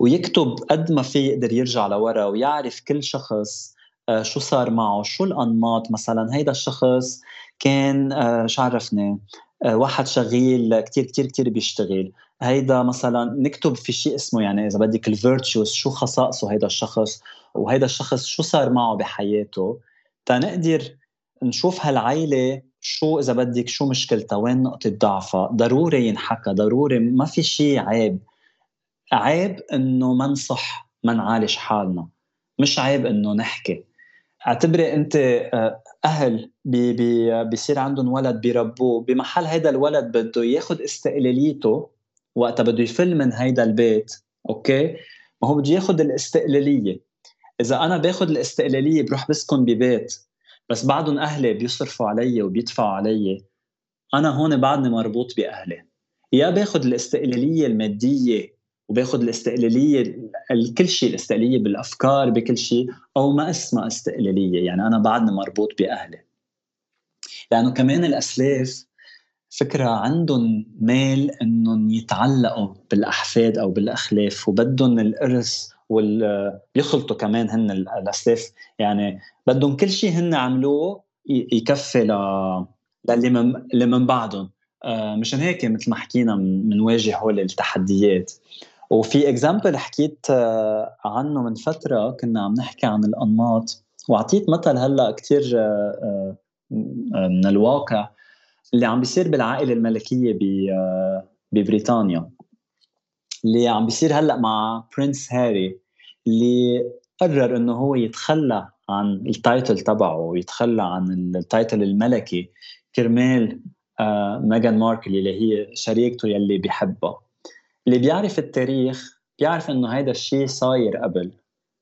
ويكتب قد ما في يقدر يرجع لورا ويعرف كل شخص شو صار معه؟ شو الأنماط؟ مثلا هيدا الشخص كان آه، شو عرفني؟ آه، واحد شغيل كتير كتير كتير بيشتغل. هيدا مثلا نكتب في شيء اسمه يعني إذا بدك ال virtues شو خصائصه هيدا الشخص؟ وهيدا الشخص شو صار معه بحياته؟ تنقدر نشوف هالعيلة شو إذا بدك شو مشكلتها وين نقطة ضعفها؟ ضروري ينحكى ضروري ما في شيء عيب. عيب إنه ما نصح ما نعالج حالنا. مش عيب إنه نحكي. اعتبري انت آه، أهل baby بيصير عندهم ولد بيربوه بمحل هيدا الولد بده ياخذ استقلاليته وقتها بده يفل من هيدا البيت أوكي؟ ما هو بده ياخذ الاستقلالية. إذا أنا باخذ الاستقلالية بروح بسكن ببيت بس بعدهم أهلي بيصرفوا علي وبيدفعوا علي. أنا هون بعدني مربوط بأهلي. يا باخذ الاستقلالية المادية وباخذ الاستقلالية كل شيء الاستقلالية بالأفكار بكل شيء أو ما اسمها استقلالية. يعني أنا بعدني مربوط بأهلي. لأنه كمان الأسلاف فكرة عندهم ميل إنهم يتعلقوا بالأحفاد أو بالأخلاف وبدهم الإرث وال بيخلطوا كمان هن الأسلاف. يعني بدهم كل شيء هن عملوه يكفي ل للي من من بعدهم. آه، مشان هيك مثل ما حكينا بنواجه هول التحديات. وفي اكزامبل حكيت آه، عنه من فترة كنا عم نحكي عن الأنماط. وأعطيت مثل هلأ كثير آه، آه، من الواقع اللي عم بيصير بالعائلة الملكية ببريطانيا. اللي عم بيصير هلأ مع Prince هاري اللي قرر إنه هو يتخلى عن ال title تبعه ويتخلى عن ال title الملكي كرمال ميغان ماركل اللي هي شريكته يلي بيحبها. اللي بيعرف التاريخ بيعرف إنه هيدا الشيء صاير قبل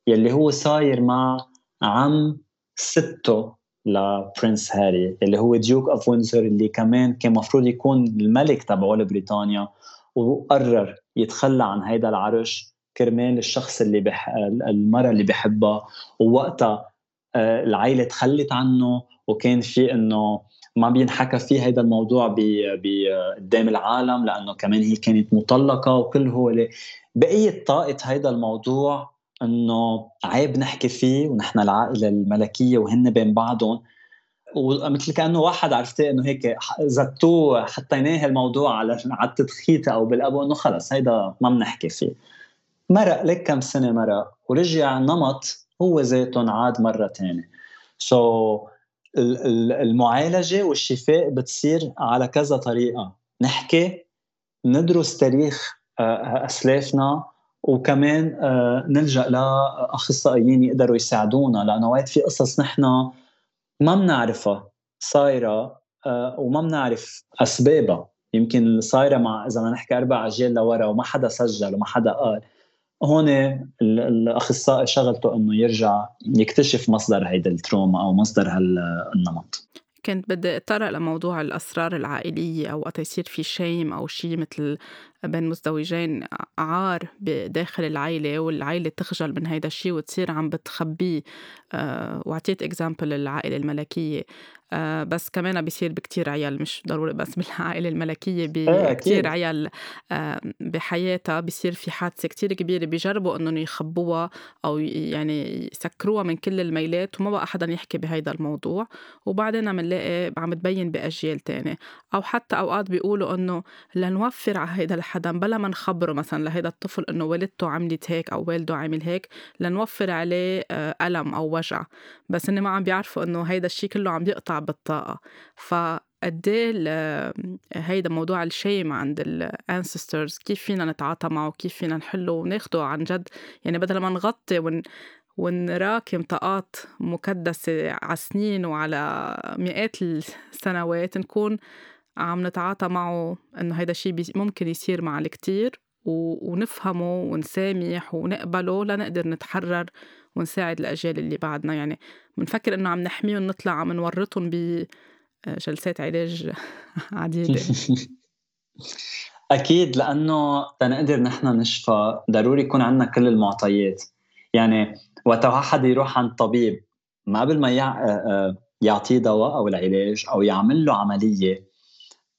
يلي هو صاير مع عم سته ل Prince هاري اللي هو Duke of Windsor اللي كمان كان مفروض يكون الملك تبعه لبريطانيا وقرر يتخلى عن هيدا العرش كرمال الشخص اللي بح... المرأة اللي بحبها ووقتها آه، العائلة تخلت عنه وكان في إنه ما بينحكى فيه هذا الموضوع قدام العالم لأنه كمان هي كانت مطلقة وكل هو بقية طاقه هذا الموضوع إنه عيب نحكي فيه ونحن العائلة الملكية وهن بين بعضهم. ومثل كأنه واحد عرفتي إنه هيك زتوه حطيناه الموضوع على على أو بالابو انه خلص هيدا ما بنحكي فيه. مرق لك كم سنة مرق ورجع نمط هو ذاته عاد مرة ثانية سو so, المعالجة والشفاء بتصير على كذا طريقة. نحكي ندرس تاريخ آه، أسلافنا وكمان آه، نلجأ لأخصائيين يقدروا يساعدونا لأنه وقت في قصص نحن ما بنعرفها صايرة آه، وما بنعرف أسبابها. يمكن صايرة مع إذا ما نحكي أربع أجيال لورا وما حدا سجل وما حدا قال. هون الأخصائي شغلته إنه يرجع يكتشف مصدر هيدا التروما أو مصدر هالنمط. كنت بدي أتطرق لموضوع الأسرار العائلية أو وقت يصير في شيم أو شيء مثل بين مزدوجين عار بداخل العيلة والعيلة تخجل من هيدا الشيء وتصير عم بتخبيه آه، وعطيت اكزامبل العائلة الملكية. آه، بس كمان بيصير بكتير عيال مش ضروري بس بالعائلة الملكية بكتير عيال آه، بحياتها بيصير في حادثة كتير كبيرة. بيجربوا إنهم يخبوها أو يعني يسكروها من كل الميلات وما بقى حدا يحكي بهيدا الموضوع. وبعدين عم نلاقي عم تبين بأجيال تانية. أو حتى أوقات بيقولوا إنه لنوفر على هيدا الحدا بلا ما نخبره مثلا لهيدا الطفل إنه والدته عملت هيك أو والده عمل هيك لنوفر عليه آه، ألم أو وجع. بس إنه ما عم بيعرفوا إنه هيدا الشيء كله عم يقطع بالطاقة. ف قد إيه هيدا موضوع الشيم عند الانسسترز كيف فينا نتعاطى معه؟ كيف فينا نحله وناخده عن جد؟ يعني بدل ما نغطي ون ونراكم طاقات مكدسة على سنين وعلى مئات السنوات نكون عم نتعاطى معه إنه هيدا الشيء ممكن يصير مع الكتير ونفهمه ونسامح ونقبله لنقدر نتحرر ونساعد الأجيال اللي بعدنا. يعني بنفكر إنه عم نحميهم نطلع عم نورطهم بجلسات علاج عديدة. أكيد لأنه تنقدر نحن نشفى ضروري يكون عندنا كل المعطيات. يعني وقت حدا يروح عند طبيب ما قبل ما يعطيه دواء أو العلاج أو يعمل له عملية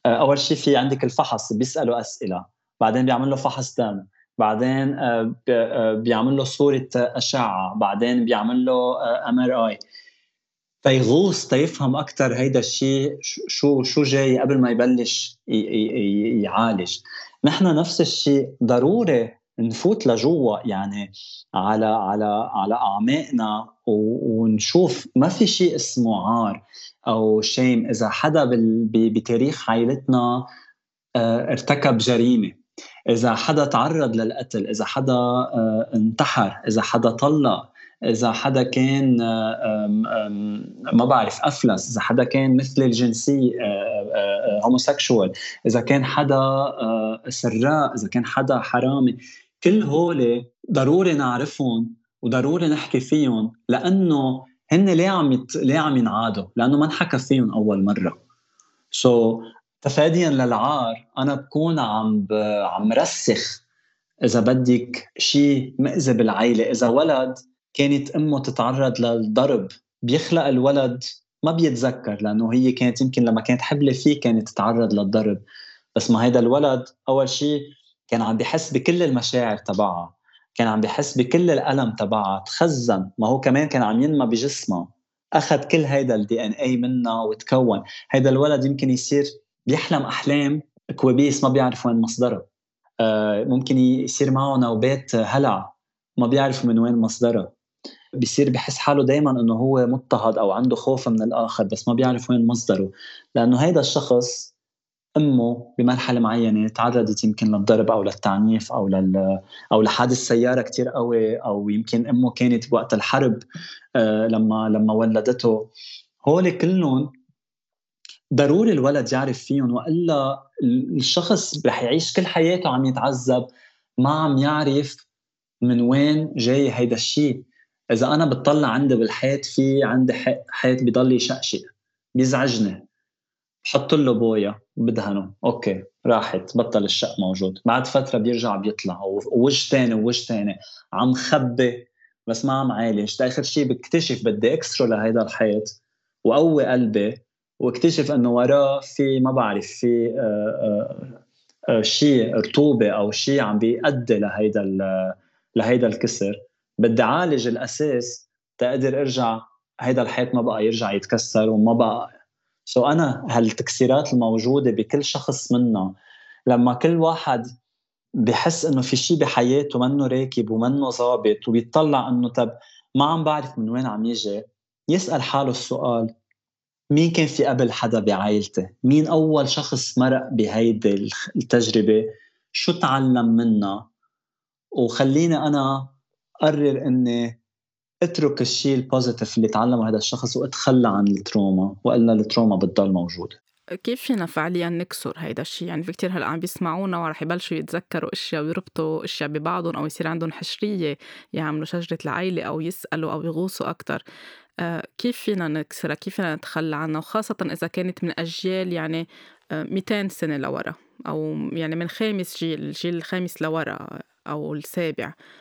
أول شيء في عندك الفحص بيساله أسئلة بعدين بيعمل له فحص دم بعدين بيعمل له صورة أشعة بعدين بيعمل له MRI فيغوص تيفهم أكثر هيدا الشيء شو شو جاي قبل ما يبلش يعالج. نحن نفس الشيء ضروري نفوت لجوا يعني على على على أعماقنا ونشوف ما في شيء اسمه عار أو شيم إذا حدا بتاريخ عائلتنا آه، ارتكب جريمة. إذا حدا تعرض للقتل إذا حدا آه، انتحر إذا حدا طلق إذا حدا كان آه، ما بعرف أفلس إذا حدا كان مثل الجنسي homosexual إذا كان حدا سراء إذا كان حدا حرامي. كل هول ضروري نعرفهم وضروري نحكي فيهم لأنه هن ليه عم يت... ليه عم ينعادوا؟ لأنه ما انحكى فيهم أول مرة. so, تفاديا للعار أنا بكون عم ب... عم رسخ إذا بدك شيء مأذي بالعائله، إذا ولد كانت أمه تتعرض للضرب بيخلق الولد ما بيتذكر لأنه هي كانت يمكن لما كانت حبلة فيه كانت تتعرض للضرب بس ما هيدا الولد أول شيء كان عم بيحس بكل المشاعر تبعها كان عم بيحس بكل الألم تبعها تخزن. ما هو كمان كان عم ينمى بجسمها أخذ كل هيدا ال DNA منها وتكون. هيدا الولد يمكن يصير بيحلم أحلام كوابيس ما بيعرف وين مصدرها آه، ممكن يصير معه نوبات هلع ما بيعرف من وين مصدرها بيصير بحس حاله دائما إنه هو مضطهد أو عنده خوف من الآخر بس ما بيعرف وين مصدره. لأنه هيدا الشخص أمه بمرحلة معينة تعرضت يمكن للضرب أو للتعنيف أو لل أو لحادث سيارة كتير قوي أو يمكن أمه كانت بوقت الحرب آه، لما لما ولدته. هول كلهم ضروري الولد يعرف فيهم وإلا الشخص رح يعيش كل حياته عم يتعذب ما عم يعرف من وين جاي هيدا الشيء. إذا أنا بتطلع عندي بالحيط في عندي حيط بضل يشقشق بيزعجني. بحط له بويا بدهنه أوكي راحت بطل الشق موجود. بعد فترة بيرجع بيطلع. ووجه ثاني ووجه ثاني عم خبي. بس ما عم عالج آخر شيء بكتشف بدي اكسره لهيدا الحيط. وقوي قلبي. واكتشف إنه وراه في ما بعرف في آه، آه، آه، شيء رطوبة أو شيء عم بيؤدي لهيدا لهيدا الكسر. بدي أعالج الأساس تقدر أرجع. هيدا الحيط ما بقى يرجع يتكسر وما بقى سو so أنا هالتكسيرات الموجودة بكل شخص منا لما كل واحد بحس إنه في شيء بحياته منه راكب ومنه ظابط وبيطلع إنه طب ما عم بعرف من وين عم يجي يسأل حاله السؤال مين كان في قبل حدا بعائلتي؟ مين أول شخص مرق بهيدي التجربة؟ شو تعلم منها؟ وخليني أنا قرر إني اترك الشيء ال positive اللي تعلمه هذا الشخص واتخلى عن التروما وإلا التروما بتضل موجودة. كيف فينا فعليا نكسر هيدا الشيء؟ يعني في كتير هلأ عم بيسمعونا ورح يبلشوا يتذكروا أشياء ويربطوا أشياء ببعضهم أو يصير عندهم حشرية يعملوا شجرة العيلة أو يسألوا أو يغوصوا أكثر آه كيف فينا نكسرها؟ كيف فينا نتخلى عنها؟ وخاصة إذا كانت من أجيال يعني 200 سنة لورا أو يعني من خامس جيل الجيل الخامس لورا أو السابع. آه،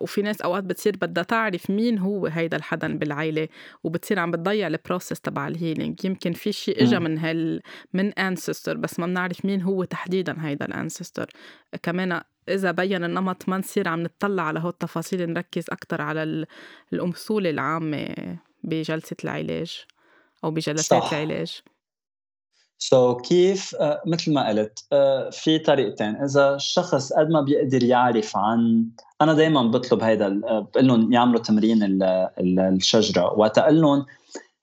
وفي ناس أوقات بتصير بدها تعرف مين هو هيدا الحدا بالعيلة وبتصير عم بتضيع ال process تبع ال healing يمكن في شيء اجى من هال من ancestor بس ما بنعرف مين هو تحديدا هيدا ال ancestor كمان إذا بين النمط ما نصير عم نطلع على هول التفاصيل نركز أكتر على الأمثولة العامة بجلسة العلاج أو بجلسات صح. العلاج. سو so, كيف uh, مثل ما قلت uh, في طريقتين. إذا الشخص قد ما بيقدر يعرف عن أنا دائما بطلب هيدا بقول لهم يعملوا تمرين ال ال الشجرة. وقت لهم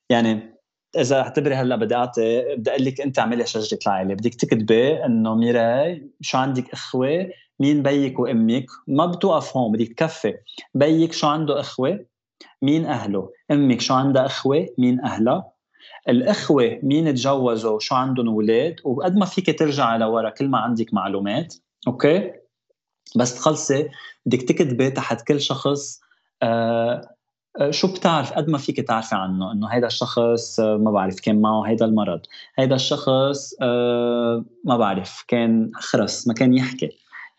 يعني إذا اعتبري هلأ بدي أعطي بدي أقول لك أنت اعملي شجرة العائله بدك تكتبي إنه ميراي شو عندك إخوة مين بيك وأمك. ما بتوقف هون بدك تكفي. بيك شو عنده إخوة مين أهله. أمك شو عندها إخوة مين أهلها. الأخوة مين تجوزوا؟ شو عندهم أولاد وقد ما فيك ترجع لورا كل ما عندك معلومات أوكي؟ بس تخلصي بدك تكتبي تحت كل شخص آه, آه، شو بتعرف؟ قد ما فيك تعرفي عنه إنه هيدا الشخص آه ما بعرف كان معه هيدا المرض. هيدا الشخص آه ما بعرف كان خرس ما كان يحكي.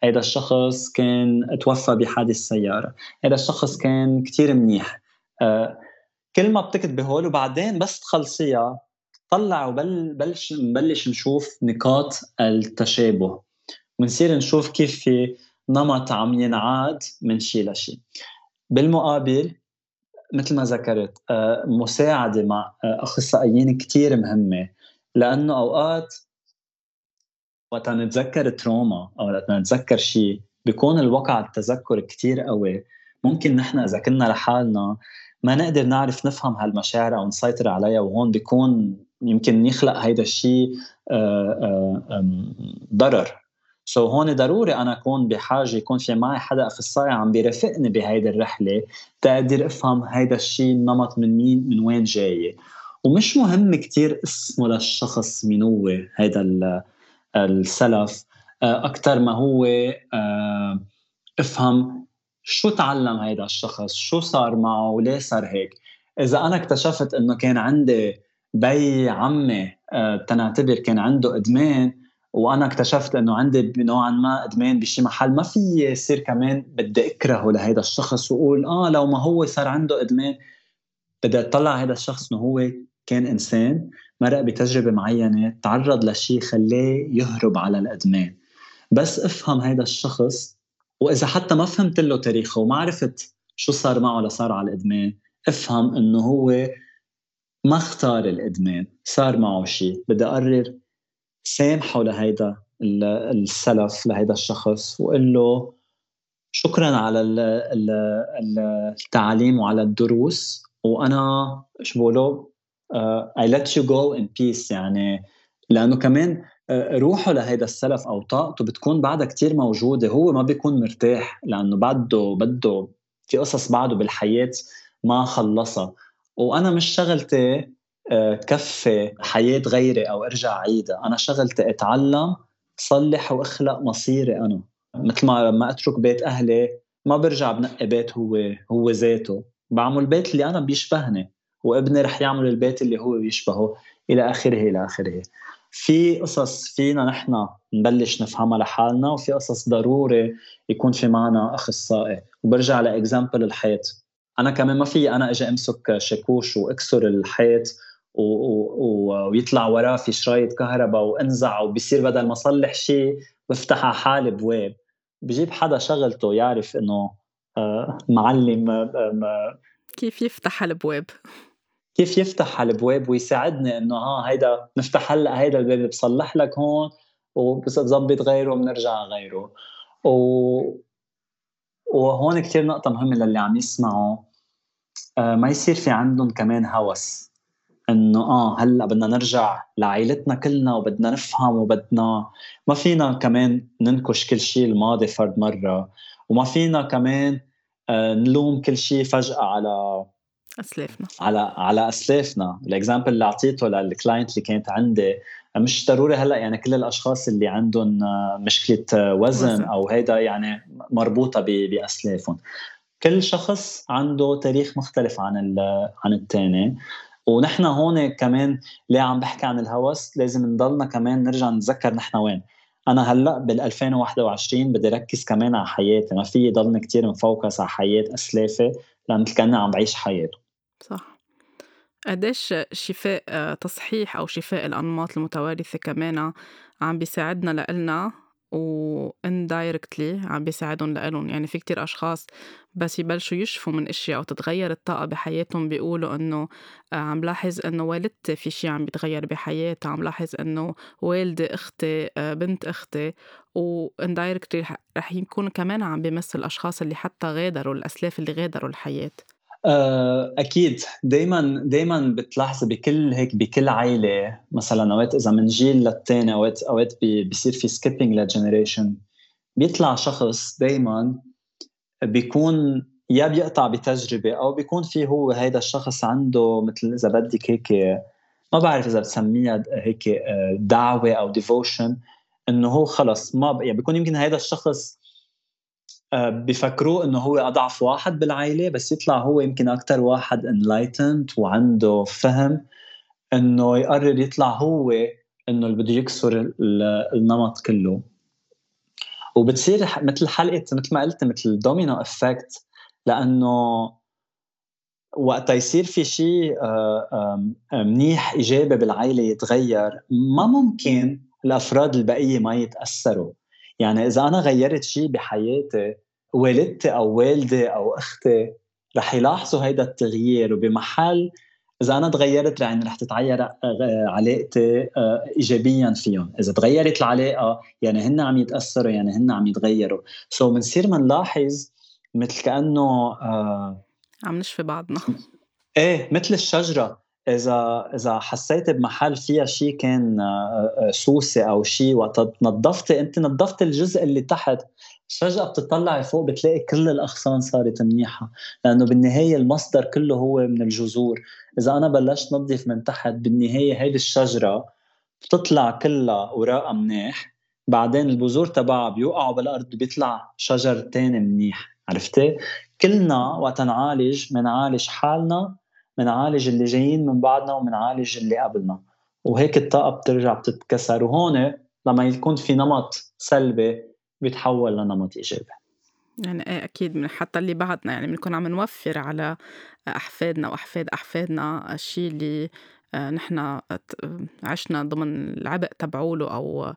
هيدا الشخص كان توفى بحادث سيارة. هيدا الشخص كان كتير منيح. كل ما بتكتبي هول وبعدين بس تخلصيها طلع وبلش نبلش نشوف نقاط التشابه ونصير نشوف كيف في نمط عم ينعاد من شيء لشيء بالمقابل مثل ما ذكرت آه، مساعدة مع آه، أخصائيين كتير مهمة لأنه أوقات وقت نتذكر تروما أو وقت نتذكر شيء بيكون الوقع التذكر كتير قوي ممكن نحن إذا كنا لحالنا ما نقدر نعرف نفهم هالمشاعر أو نسيطر عليها وهون بيكون يمكن يخلق هيدا الشيء آه، آه، ضرر. سو so هون ضروري أنا أكون بحاجة يكون في معي حدا أخصائي عم بيرافقني بهيدي الرحلة تقدر أفهم هيدا الشيء النمط من مين من وين جاي. ومش مهم كتير اسمه للشخص مين هو هيدا السلف. آه، أكثر ما هو افهم شو تعلم هيدا الشخص؟ شو صار معه؟ وليه صار هيك؟ إذا أنا اكتشفت إنه كان عندي بي عمي آه تنعتبر كان عنده إدمان وأنا اكتشفت إنه عندي نوعا ما إدمان بشي محل ما في يصير كمان بدي أكرهه لهيدا الشخص وأقول آه لو ما هو صار عنده إدمان بدي أطلع هيدا الشخص إنه هو كان إنسان مرق بتجربة معينة تعرض لشيء خلاه يهرب على الإدمان. بس افهم هيدا الشخص وإذا حتى ما فهمت له تاريخه وما عرفت شو صار معه لصار على الادمان افهم إنه هو ما اختار الادمان صار معه شيء بدي أقرر سامحه لهيدا السلف لهيدا الشخص وقول له شكرا على التعليم وعلى الدروس. وأنا شو بقولوا I let you go in peace يعني. لأنه كمان روحه لهيدا السلف أو طاقته بتكون بعدها كتير موجودة هو ما بيكون مرتاح لأنه بده بده في قصص بعده بالحياة ما خلصها. وأنا مش شغلتي آه، كفي حياة غيري أو أرجع عيدها أنا شغلتي أتعلم صلح وأخلق مصيري أنا. مثل ما لما أترك بيت أهلي ما برجع بنقي بيت هو هو ذاته. بعمل البيت اللي أنا بيشبهني وابني رح يعمل البيت اللي هو بيشبهه. إلى آخره إلى آخره. في قصص فينا نحن نبلش نفهمها لحالنا وفي قصص ضروري يكون في معنا أخصائي. وبرجع لإكزامبل الحيط. أنا كمان ما في أنا أجي أمسك شاكوش وأكسر الحيط و... و... ويطلع وراه في شرايط كهرباء وأنزع وبصير بدل ما أصلح شيء بفتح على حالي بواب بجيب حدا شغلته يعرف إنه آه، معلم آه، كيف يفتح الابواب كيف يفتح هالابواب ويساعدني إنه ها هيدا نفتح هلأ هيدا الباب بصلح لك هون وبظبط غيره وبنرجع غيره. و... وهون كثير نقطة مهمة للي عم يسمعوا. آه ما يصير في عندهم كمان هوس إنه آه هلأ بدنا نرجع لعائلتنا كلنا وبدنا نفهم وبدنا ما فينا كمان ننكش كل شيء الماضي فرد مرة. وما فينا كمان آه نلوم كل شيء فجأة على أسلافنا. على على أسلافنا. ال example اللي أعطيته لل client اللي كانت عندي مش ضروري هلأ يعني كل الأشخاص اللي عندهم مشكلة آه، وزن. أو هيدا يعني مربوطة بأسلافهم. كل شخص عنده تاريخ مختلف عن عن الثاني ونحن هون كمان ليه عم بحكي عن الهوس؟ لازم نضلنا كمان نرجع نتذكر نحن وين. أنا هلأ بال 2021 بدي ركز كمان على حياتي. ما في ضلني كثير مفوكس على حياة أسلافي لأن كأني عم بعيش حياته. صح. قديش شفاء آه، تصحيح أو شفاء الأنماط المتوارثة كمان عم بيساعدنا لإلنا و indirectly عم بيساعدهم لإلهم. يعني في كتير أشخاص بس يبلشوا يشفوا من إشياء أو تتغير الطاقة بحياتهم بيقولوا إنه آه، عم لاحظ إنه والدتي في شيء عم بيتغير بحياتها. عم لاحظ إنه والدي أختي آه، بنت أختي و indirectly رح يكونوا كمان عم بيمثل الأشخاص اللي حتى غادروا الأسلاف اللي غادروا الحياة. أكيد. دائما دائما بتلاحظي بكل هيك بكل عائله مثلا أوقات إذا من جيل للثاني أوقات أوقات بيصير في skipping ل generation. بيطلع شخص دائما بيكون يا بيقطع بتجربة أو بيكون في هو هيدا الشخص عنده مثل إذا بدك هيك ما بعرف إذا بسميها هيك آه، دعوة أو devotion إنه هو خلص ما يعني بيكون يمكن هيدا الشخص آه، بفكروه إنه هو أضعف واحد بالعائلة بس يطلع هو يمكن أكثر واحد enlightened وعنده فهم إنه يقرر يطلع هو إنه اللي بده يكسر النمط كله. وبتصير مثل حلقة مثل ما قلت مثل domino effect لأنه وقت يصير في شيء آه، منيح ايجابي بالعائلة يتغير ما ممكن الأفراد البقية ما يتأثروا. يعني إذا أنا غيرت شيء بحياتي والدتي أو والدي أو أختي رح يلاحظوا هيدا التغيير وبمحل إذا أنا تغيرت يعني رح تتغير آه، علاقتي آه، ايجابيا فيهم. إذا تغيرت العلاقة يعني هن عم يتأثروا يعني هن عم يتغيروا. سو so بنصير بنلاحظ مثل كأنه آه عم نشفي بعضنا. إيه مثل الشجرة. إذا إذا حسيت بمحل فيها شيء كان آه، آه، سوسه أو شيء وقت نظفتي أنت نظفت الجزء اللي تحت فجأة بتطلعي فوق بتلاقي كل الأغصان صارت منيحة لأنه بالنهاية المصدر كله هو من الجذور. إذا أنا بلشت نظف من تحت بالنهاية هيدي الشجرة بتطلع كلها أوراقها منيح. بعدين البذور تبعها بيوقعوا بالأرض بيطلع شجر تاني منيح. عرفتي؟ كلنا وقت نعالج منعالج حالنا منعالج اللي جايين من بعدنا ومنعالج اللي قبلنا. وهيك الطاقة بترجع بتتكسر وهون لما يكون في نمط سلبي بيتحول لنمط إيجابي. يعني إيه أكيد من حتى اللي بعدنا يعني بنكون عم نوفر على أحفادنا وأحفاد أحفادنا الشيء اللي آه، نحن عشنا ضمن العبء تبعوله أو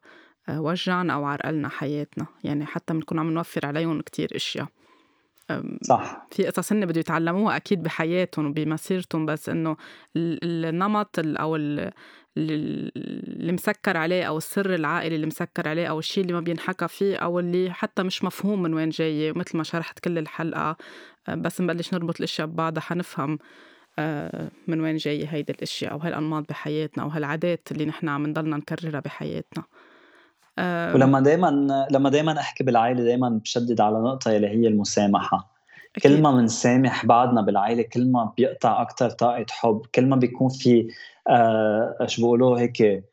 آه، وجعنا أو عرقلنا حياتنا. يعني حتى بنكون عم نوفر عليهم كتير أشياء. صح. في قصص هن بده يتعلموها أكيد بحياتهم وبمسيرتهم بس إنه النمط أو اللي مسكر عليه أو السر العائلي اللي مسكر عليه أو الشيء اللي ما بينحكى فيه أو اللي حتى مش مفهوم من وين جاي مثل ما شرحت كل الحلقة. بس نبلش نربط الأشياء ببعضها حنفهم من وين جاي هيدي الأشياء أو هالأنماط بحياتنا أو هالعادات اللي نحن عم نضلنا نكررها بحياتنا. ولما دائما لما دائما أحكي بالعائلة دائما بشدد على نقطة اللي هي المسامحة. أكيد. كل ما بنسامح بعضنا بالعائلة كل ما بيقطع أكثر طاقة حب كل ما بيكون في آه شو بيقولوا هيك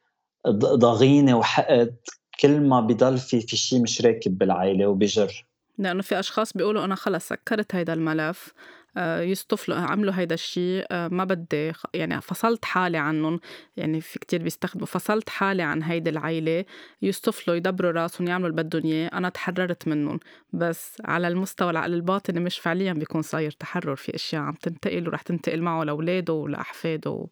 ضغينة وحقد كل ما بضل في في شيء مش راكب بالعائلة وبجر لأنه في أشخاص بيقولوا أنا خلص سكرت هيدا الملف. يصطفلوا عملوا هيدا الشيء آه، ما بدي يعني فصلت حالي عنهم يعني في كتير بيستخدموا فصلت حالي عن هيدي العيلة. يصطفلوا يدبروا راسهم يعملوا اللي بدهم إياه أنا تحررت منهم. بس على المستوى العقل الباطني مش فعليا بيكون صاير تحرر في أشياء عم تنتقل ورح تنتقل معه لأولاده ولأحفاده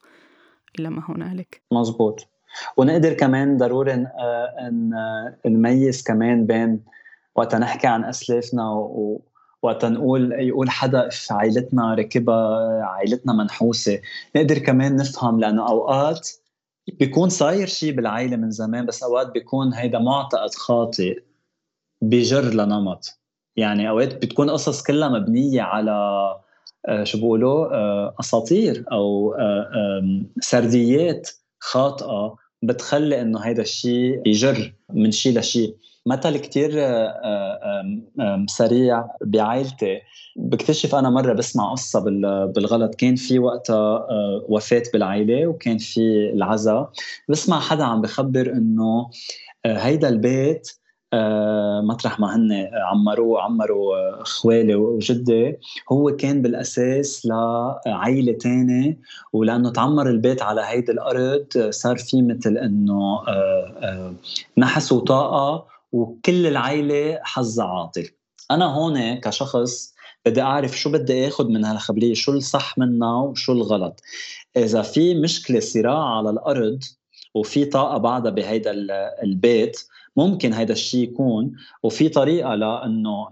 إلى ما هنالك. مزبوط. ونقدر كمان ضروري آه، نميز كمان بين وقت نحكي عن أسلافنا و وقت نقول يقول حدا عائلتنا ركبها عائلتنا منحوسة. نقدر كمان نفهم لأنه أوقات بيكون صاير شيء بالعائلة من زمان بس أوقات بيكون هيدا معتقد خاطئ بجر لنمط. يعني أوقات بتكون قصص كلها مبنية على آه، شو بيقولوا آه، أساطير أو آه، سرديات خاطئة بتخلي إنه هيدا الشيء يجر من شيء لشيء مثل كتير آه، سريع بعائلتي. بكتشف أنا مرة بسمع قصة بالغلط. كان في وقتها آه، وفاة بالعائله وكان في العزاء بسمع حدا عم بخبر إنه آه، هيدا البيت آه، مطرح ما هن عمروه عمروا خوالي وجدي هو كان بالأساس لعائله تانية. ولأنه تعمر البيت على هيدي الأرض صار في مثل إنه نحس وطاقة وكل العائله حظها عاطل. أنا هون كشخص بدي أعرف شو بدي اخذ من هالخبرية شو الصح منها وشو الغلط. إذا في مشكلة صراع على الأرض وفي طاقة بعدها بهيدا البيت ممكن هيدا الشيء يكون وفي طريقة لأنه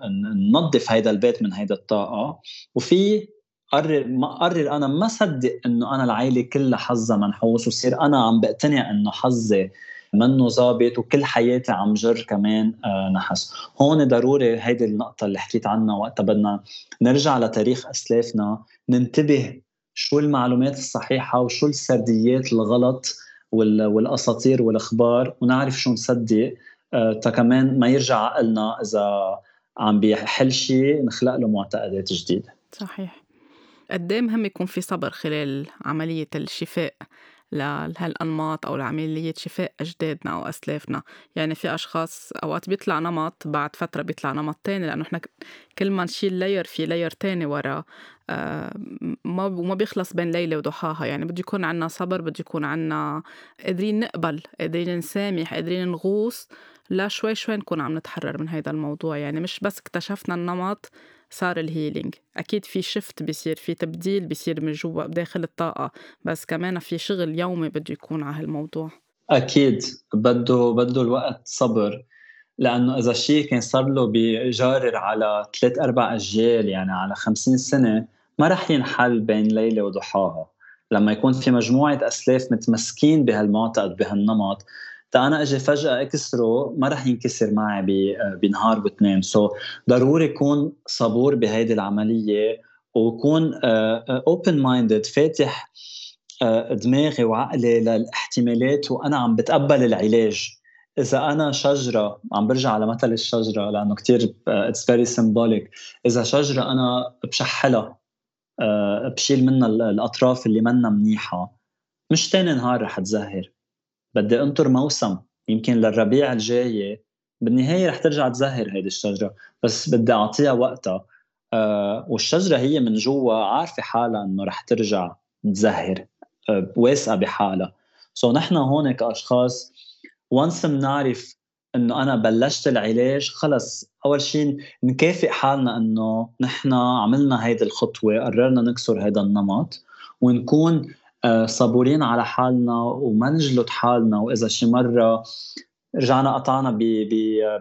ننظف هيدا البيت من هيدا الطاقة. وفي قرر ما قرر أنا ما صدق إنه أنا العائله كلها حظها منحوس وصير أنا عم بقتنع إنه حظي منه ظابط وكل حياتي عم جر كمان آه، نحس. هون ضروري هيدي النقطة اللي حكيت عنها وقتها بدنا نرجع لتاريخ أسلافنا ننتبه شو المعلومات الصحيحة وشو السرديات الغلط والأساطير والأخبار ونعرف شو نصدق آه، تا كمان ما يرجع عقلنا إذا عم بيحل شيء نخلق له معتقدات جديدة. صحيح. قد مهم يكون في صبر خلال عملية الشفاء. لهالأنماط أو لعملية شفاء أجدادنا أو أسلافنا. يعني في أشخاص أوقات بيطلع نمط بعد فترة بيطلع نمط تاني لأنه إحنا كل ما نشيل لاير في لاير تاني ورا آه، ما ما بيخلص بين ليلة وضحاها. يعني بده يكون عنا صبر بده يكون عنا قادرين نقبل قادرين نسامح قادرين نغوص لا شوي شوي نكون عم نتحرر من هذا الموضوع. يعني مش بس اكتشفنا النمط صار الهيلينج أكيد في شفت بيصير في تبديل بيصير من جوا داخل الطاقة. بس كمان في شغل يومي بده يكون على هالموضوع. أكيد. بده بده الوقت صبر. لأنه إذا شيء كان صار له بجارر على ثلاث أربع أجيال يعني على خمسين سنة ما رح ينحل بين ليلة وضحاها. لما يكون في مجموعة أسلاف متمسكين بهالمعتقد بهالنمط تا أنا أجي فجأة اكسره ما رح ينكسر معي بنهار واثنين. so, ضروري يكون صبور بهيدي العملية وكون open minded فاتح آه، دماغي وعقلي للاحتمالات وأنا عم بتقبل العلاج. إذا أنا شجرة عم برجع على مثل الشجرة لأنه كثير it's very symbolic إذا شجرة أنا بشحلها آه، بشيل منها الأطراف اللي منا منيحة مش تاني نهار رح تزهر. بدي انطر موسم يمكن للربيع الجاي. بالنهاية رح ترجع تزهر هيدي الشجرة بس بدي أعطيها وقتها. آه والشجرة هي من جوا عارفة حالها إنه رح ترجع تزهر آه واثقة بحالها. سو so نحن هون كأشخاص وانس بنعرف إنه أنا بلشت العلاج خلص. أول شيء نكافئ حالنا إنه نحن عملنا هيدي الخطوة قررنا نكسر هذا النمط ونكون صبورين على حالنا وما نجلد حالنا. وإذا شي مرة رجعنا قطعنا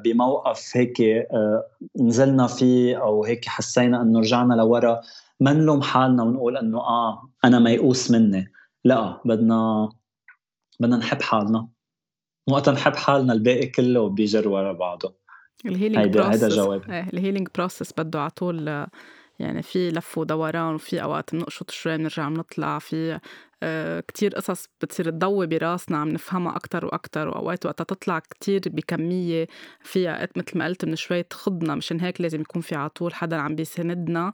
بموقف هيك آه، نزلنا فيه أو هيك حسينا إنه رجعنا لورا ما نلوم حالنا ونقول إنه آه أنا ميؤوس مني. لا بدنا بدنا نحب حالنا. وقت نحب حالنا الباقي كله بيجر ورا بعضه. ال healing هيدا هيدا جواب ال healing process بده على طول يعني في لف ودوران وفي أوقات بنقشط شوي بنرجع بنطلع في آه، كتير قصص بتصير تضوي براسنا عم نفهمها أكتر وأكتر وأوقات وقتها تطلع كتير بكمية فيها مثل ما قلت من شوي تخضنا مشان هيك لازم يكون في عطول حدا عم بيساندنا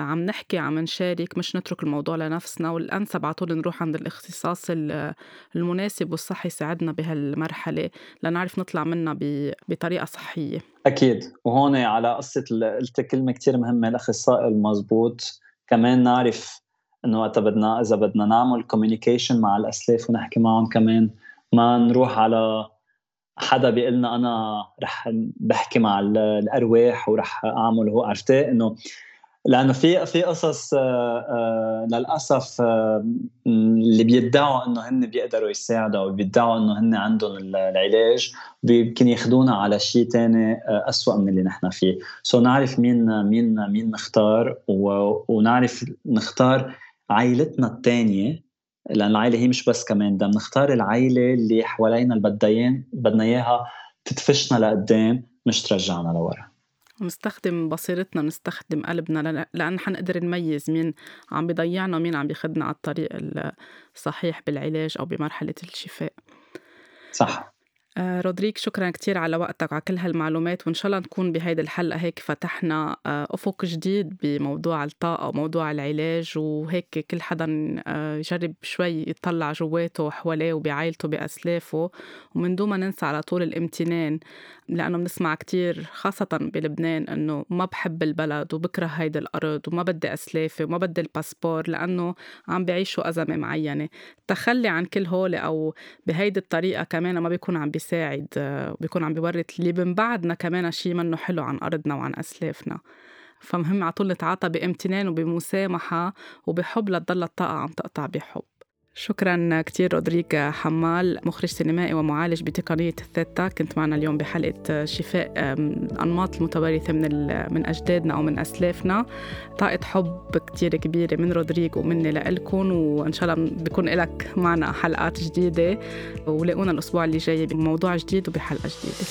عم نحكي عم نشارك مش نترك الموضوع لنفسنا والأنسب على طول نروح عند الاختصاص المناسب والصح يساعدنا بهالمرحلة لنعرف نطلع منها بطريقة صحية. أكيد. وهون على قصة قلت كلمة كتير مهمة الأخصائي المزبوط كمان نعرف إنه وقتها بدنا إذا بدنا نعمل كوميونيكيشن مع الأسلاف ونحكي معهم كمان ما نروح على حدا بيقول لنا أنا رح بحكي مع الأرواح ورح أعمل هو عرفتي؟ إنه لأنه في في قصص آه، آه، للأسف آه، اللي بيدعوا إنه هن بيقدروا يساعدوا أو بيدعوا إنه هن عندهم العلاج يمكن ياخذونا على شيء ثاني أسوأ من اللي نحن فيه. سو نعرف مين مين مين نختار ونعرف نختار عائلتنا الثانية لأن العائلة هي مش بس كمان بدنا نختار العائلة اللي حوالينا اللي بدنا إياها تدفشنا لقدام مش ترجعنا لورا. نستخدم بصيرتنا نستخدم قلبنا لأن حنقدر نميز مين عم بيضيعنا ومين عم بيخدنا على الطريق الصحيح بالعلاج أو بمرحلة الشفاء. صح. رودريك شكرا كتير على وقتك وعلى كل هالمعلومات وإن شاء الله نكون بهيدي الحلقة هيك فتحنا آه، أفق جديد بموضوع الطاقة وموضوع العلاج وهيك كل حدا آه، يجرب شوي يطلع جواته وحواليه وبعائلته بأسلافه. ومن دون ما ننسى على طول الامتنان لأنه بنسمع كتير خاصة بلبنان إنه ما بحب البلد وبكره هيدي الأرض وما بدي أسلافي وما بدي الباسبور لأنه عم بعيشوا أزمة معينة. التخلي عن كل هول أو بهيدي الطريقة كمان ما بيكون عم بيساعد بيكون عم بيورط اللي من بعدنا كمان شيء منه حلو عن أرضنا وعن أسلافنا. فمهم على طول نتعاطى بامتنان وبمسامحة وبحب لتضل الطاقة عم تقطع بحب. شكرا كثير رودريك حمال مخرج سينمائي ومعالج بتقنية الثيتا كنت معنا اليوم بحلقة شفاء الأنماط المتوارثة من من أجدادنا أو من أسلافنا. طاقة حب كثير كبيرة من رودريك ومني لإلكم وإن شاء الله بكون لك معنا حلقات جديدة. ولاقونا الأسبوع اللي جاي بموضوع جديد وبحلقة جديدة.